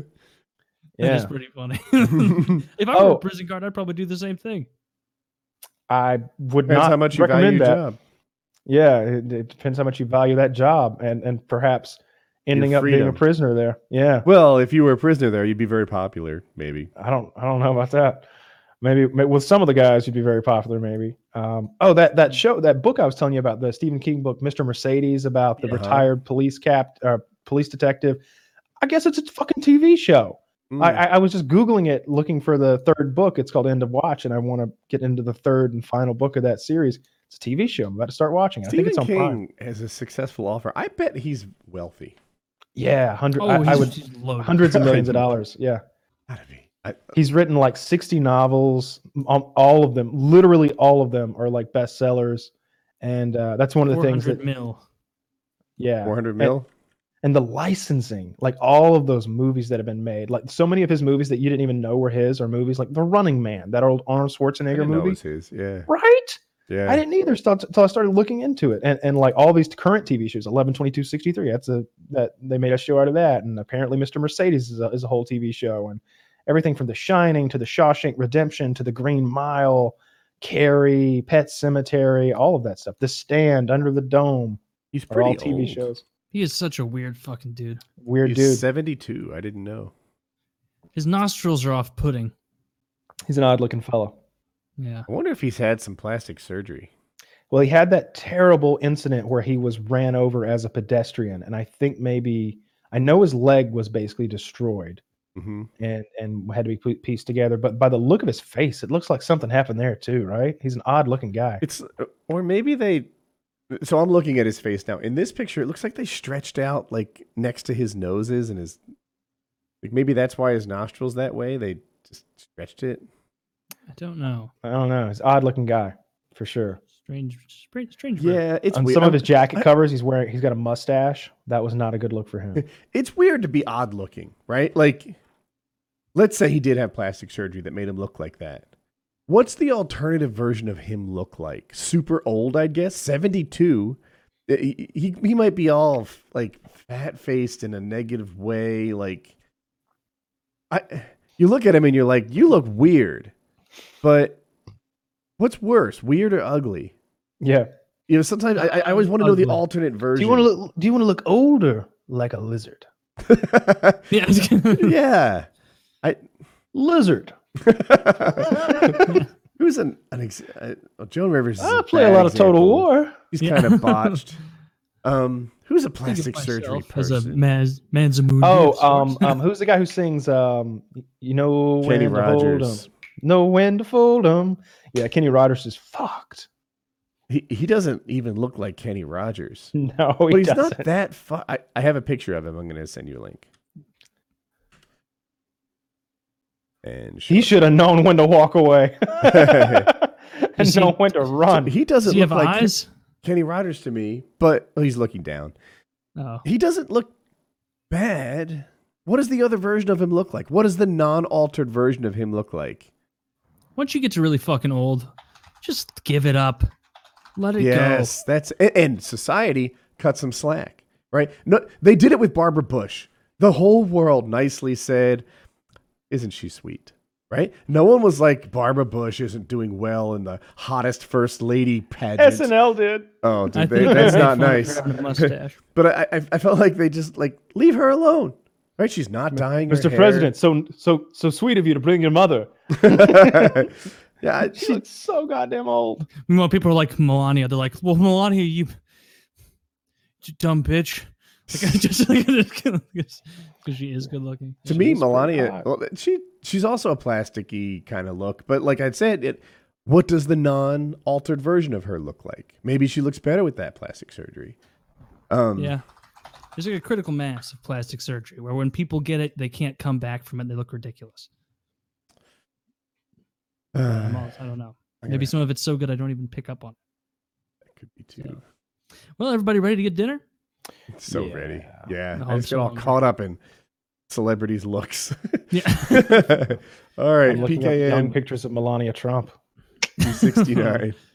That is yeah pretty funny. if I were Oh. a prison guard, I'd probably do the same thing. i would Depends not how much you value recommend your that job. yeah it, it depends how much you value that job and and perhaps ending up being a prisoner there yeah Well, if you were a prisoner there, you'd be very popular, maybe. I don't I don't know about that. Maybe, may with some of the guys you'd be very popular. Maybe. Um, oh, that that show that book I was telling you about the Stephen King book, Mr. Mercedes, about the Yeah. retired police cap uh, police detective. I guess it's a fucking TV show. Mm. I, I I was just googling it, looking for the third book. It's called End of Watch, and I want to get into the third and final book of that series. It's a TV show. I'm about to start watching. it. I think Stephen it's on Prime. King has a successful offer. I bet he's wealthy. Yeah, hundred. Oh, I, I he's- would hundreds of millions of dollars. Yeah. Gotta be. I, He's written like 60 novels. All, all of them, literally all of them, are like bestsellers. And uh, that's one of the things that, mil. yeah. 400 And- mil. And the licensing, like all of those movies that have been made, like so many of his movies that you didn't even know were his, are movies like The Running Man, that old Arnold I Schwarzenegger didn't know it movie. was his. Yeah. Right? Yeah. I didn't either until I started looking into it. And and like all these current TV shows, 11, 22, 63, that's a that they made a show out of that. And apparently Mr. Mercedes is a, is a whole TV show. And everything from The Shining to The Shawshank Redemption to The Green Mile, Carrie, Pet Sematary, all of that stuff. The Stand, Under the Dome He's are all TV old. shows. He is such a weird fucking dude. Weird He's dude. 72. I didn't know. His nostrils are off putting. He's an odd looking fellow. Yeah. I wonder if he's had some plastic surgery. Well, he had that terrible incident where he was ran over as a pedestrian. And I think maybe, I know his leg was basically destroyed. Hmm and and had to be pieced together. But by the look of his face, it looks like something happened there too, right? He's an odd looking guy. It's uh, or maybe they. So I'm looking at his face now. In this picture, it looks like they stretched out like next to his noses and his. Like maybe that's why his nostrils that way. They just stretched it. I don't know. I don't know. He's an odd looking guy for sure. Strange, strange, strange. Yeah, it's On weird. some of his jacket I- covers, he's wearing he's got a mustache. That was not a good look for him. it's weird to be odd looking, right? Like, let's say he did have plastic surgery that made him look like that. What's the alternative version of him look like? Super old, I guess. Seventy two. Eh, he, he he might be all f- like fat faced in a negative way. Like, I you look at him and you're like, you look weird, but what's worse, weird or ugly? yeah. You know, sometimes I, I always want to know the alternate version. Do you want to look? Do you want to look older like a lizard? to? Yeah. Yeah. Lizard. Who's an, an ex- uh, Joan Rivers? Is I a play a bad lot of Total example. War. He's Yeah. kind of botched. Um, who's a Think of plastic surgery myself as a person? Maz, Manzamoon. Oh, um, um, who's the guy who sings? Um, you know Kenny when to hold 'em, Rogers. know when to fold 'em. Yeah, Kenny Rogers is fucked. He he doesn't even look like Kenny Rogers. No, But he he's doesn't. not that. Fu- I, I have a picture of him. I'm going to send you a link. And He should have known when to walk away and Does he- know when to run. he Does doesn't he look have like eyes? Kenny Rogers to me, but oh, he's looking down. Oh, He doesn't look bad. What does the other version of him look like? What does the non-altered version of him look like? once you get to really fucking old, just give it up. Let it go. Yes, that's and, and society cut some slack, right? No, they did it with Barbara Bush. The whole world nicely said, "Isn't she sweet?" Right? No one was like, "Barbara Bush isn't doing well in the hottest first lady pageant." SNL did. Oh, did they? they That's not fun of her nice. mustache. But I, I, I felt like they just like leave her alone. Right? She's not dying. her Mr. hair. President, so so so sweet of you to bring your mother. yeah, She she, looks so goddamn old. Meanwhile, people are like Melania. They're like, "Well, Melania, you, you dumb bitch." Like, just because she is good looking. to She me, Melania, well, she she's also a plasticky kind of look. But like I said, it. What does the non-altered version of her look like? Maybe she looks better with that plastic surgery. Um, Yeah. There's like a critical mass of plastic surgery where when people get it, they can't come back from it. They look ridiculous. I'm all- I don't know. Maybe gotta- some of it's so good I don't even pick up on it. that could be too. Well, everybody ready to get dinner? So Yeah. ready. Yeah, I just get all caught up in celebrities' looks. Yeah. all right, I'm looking up young PKN pictures of Melania Trump. 269.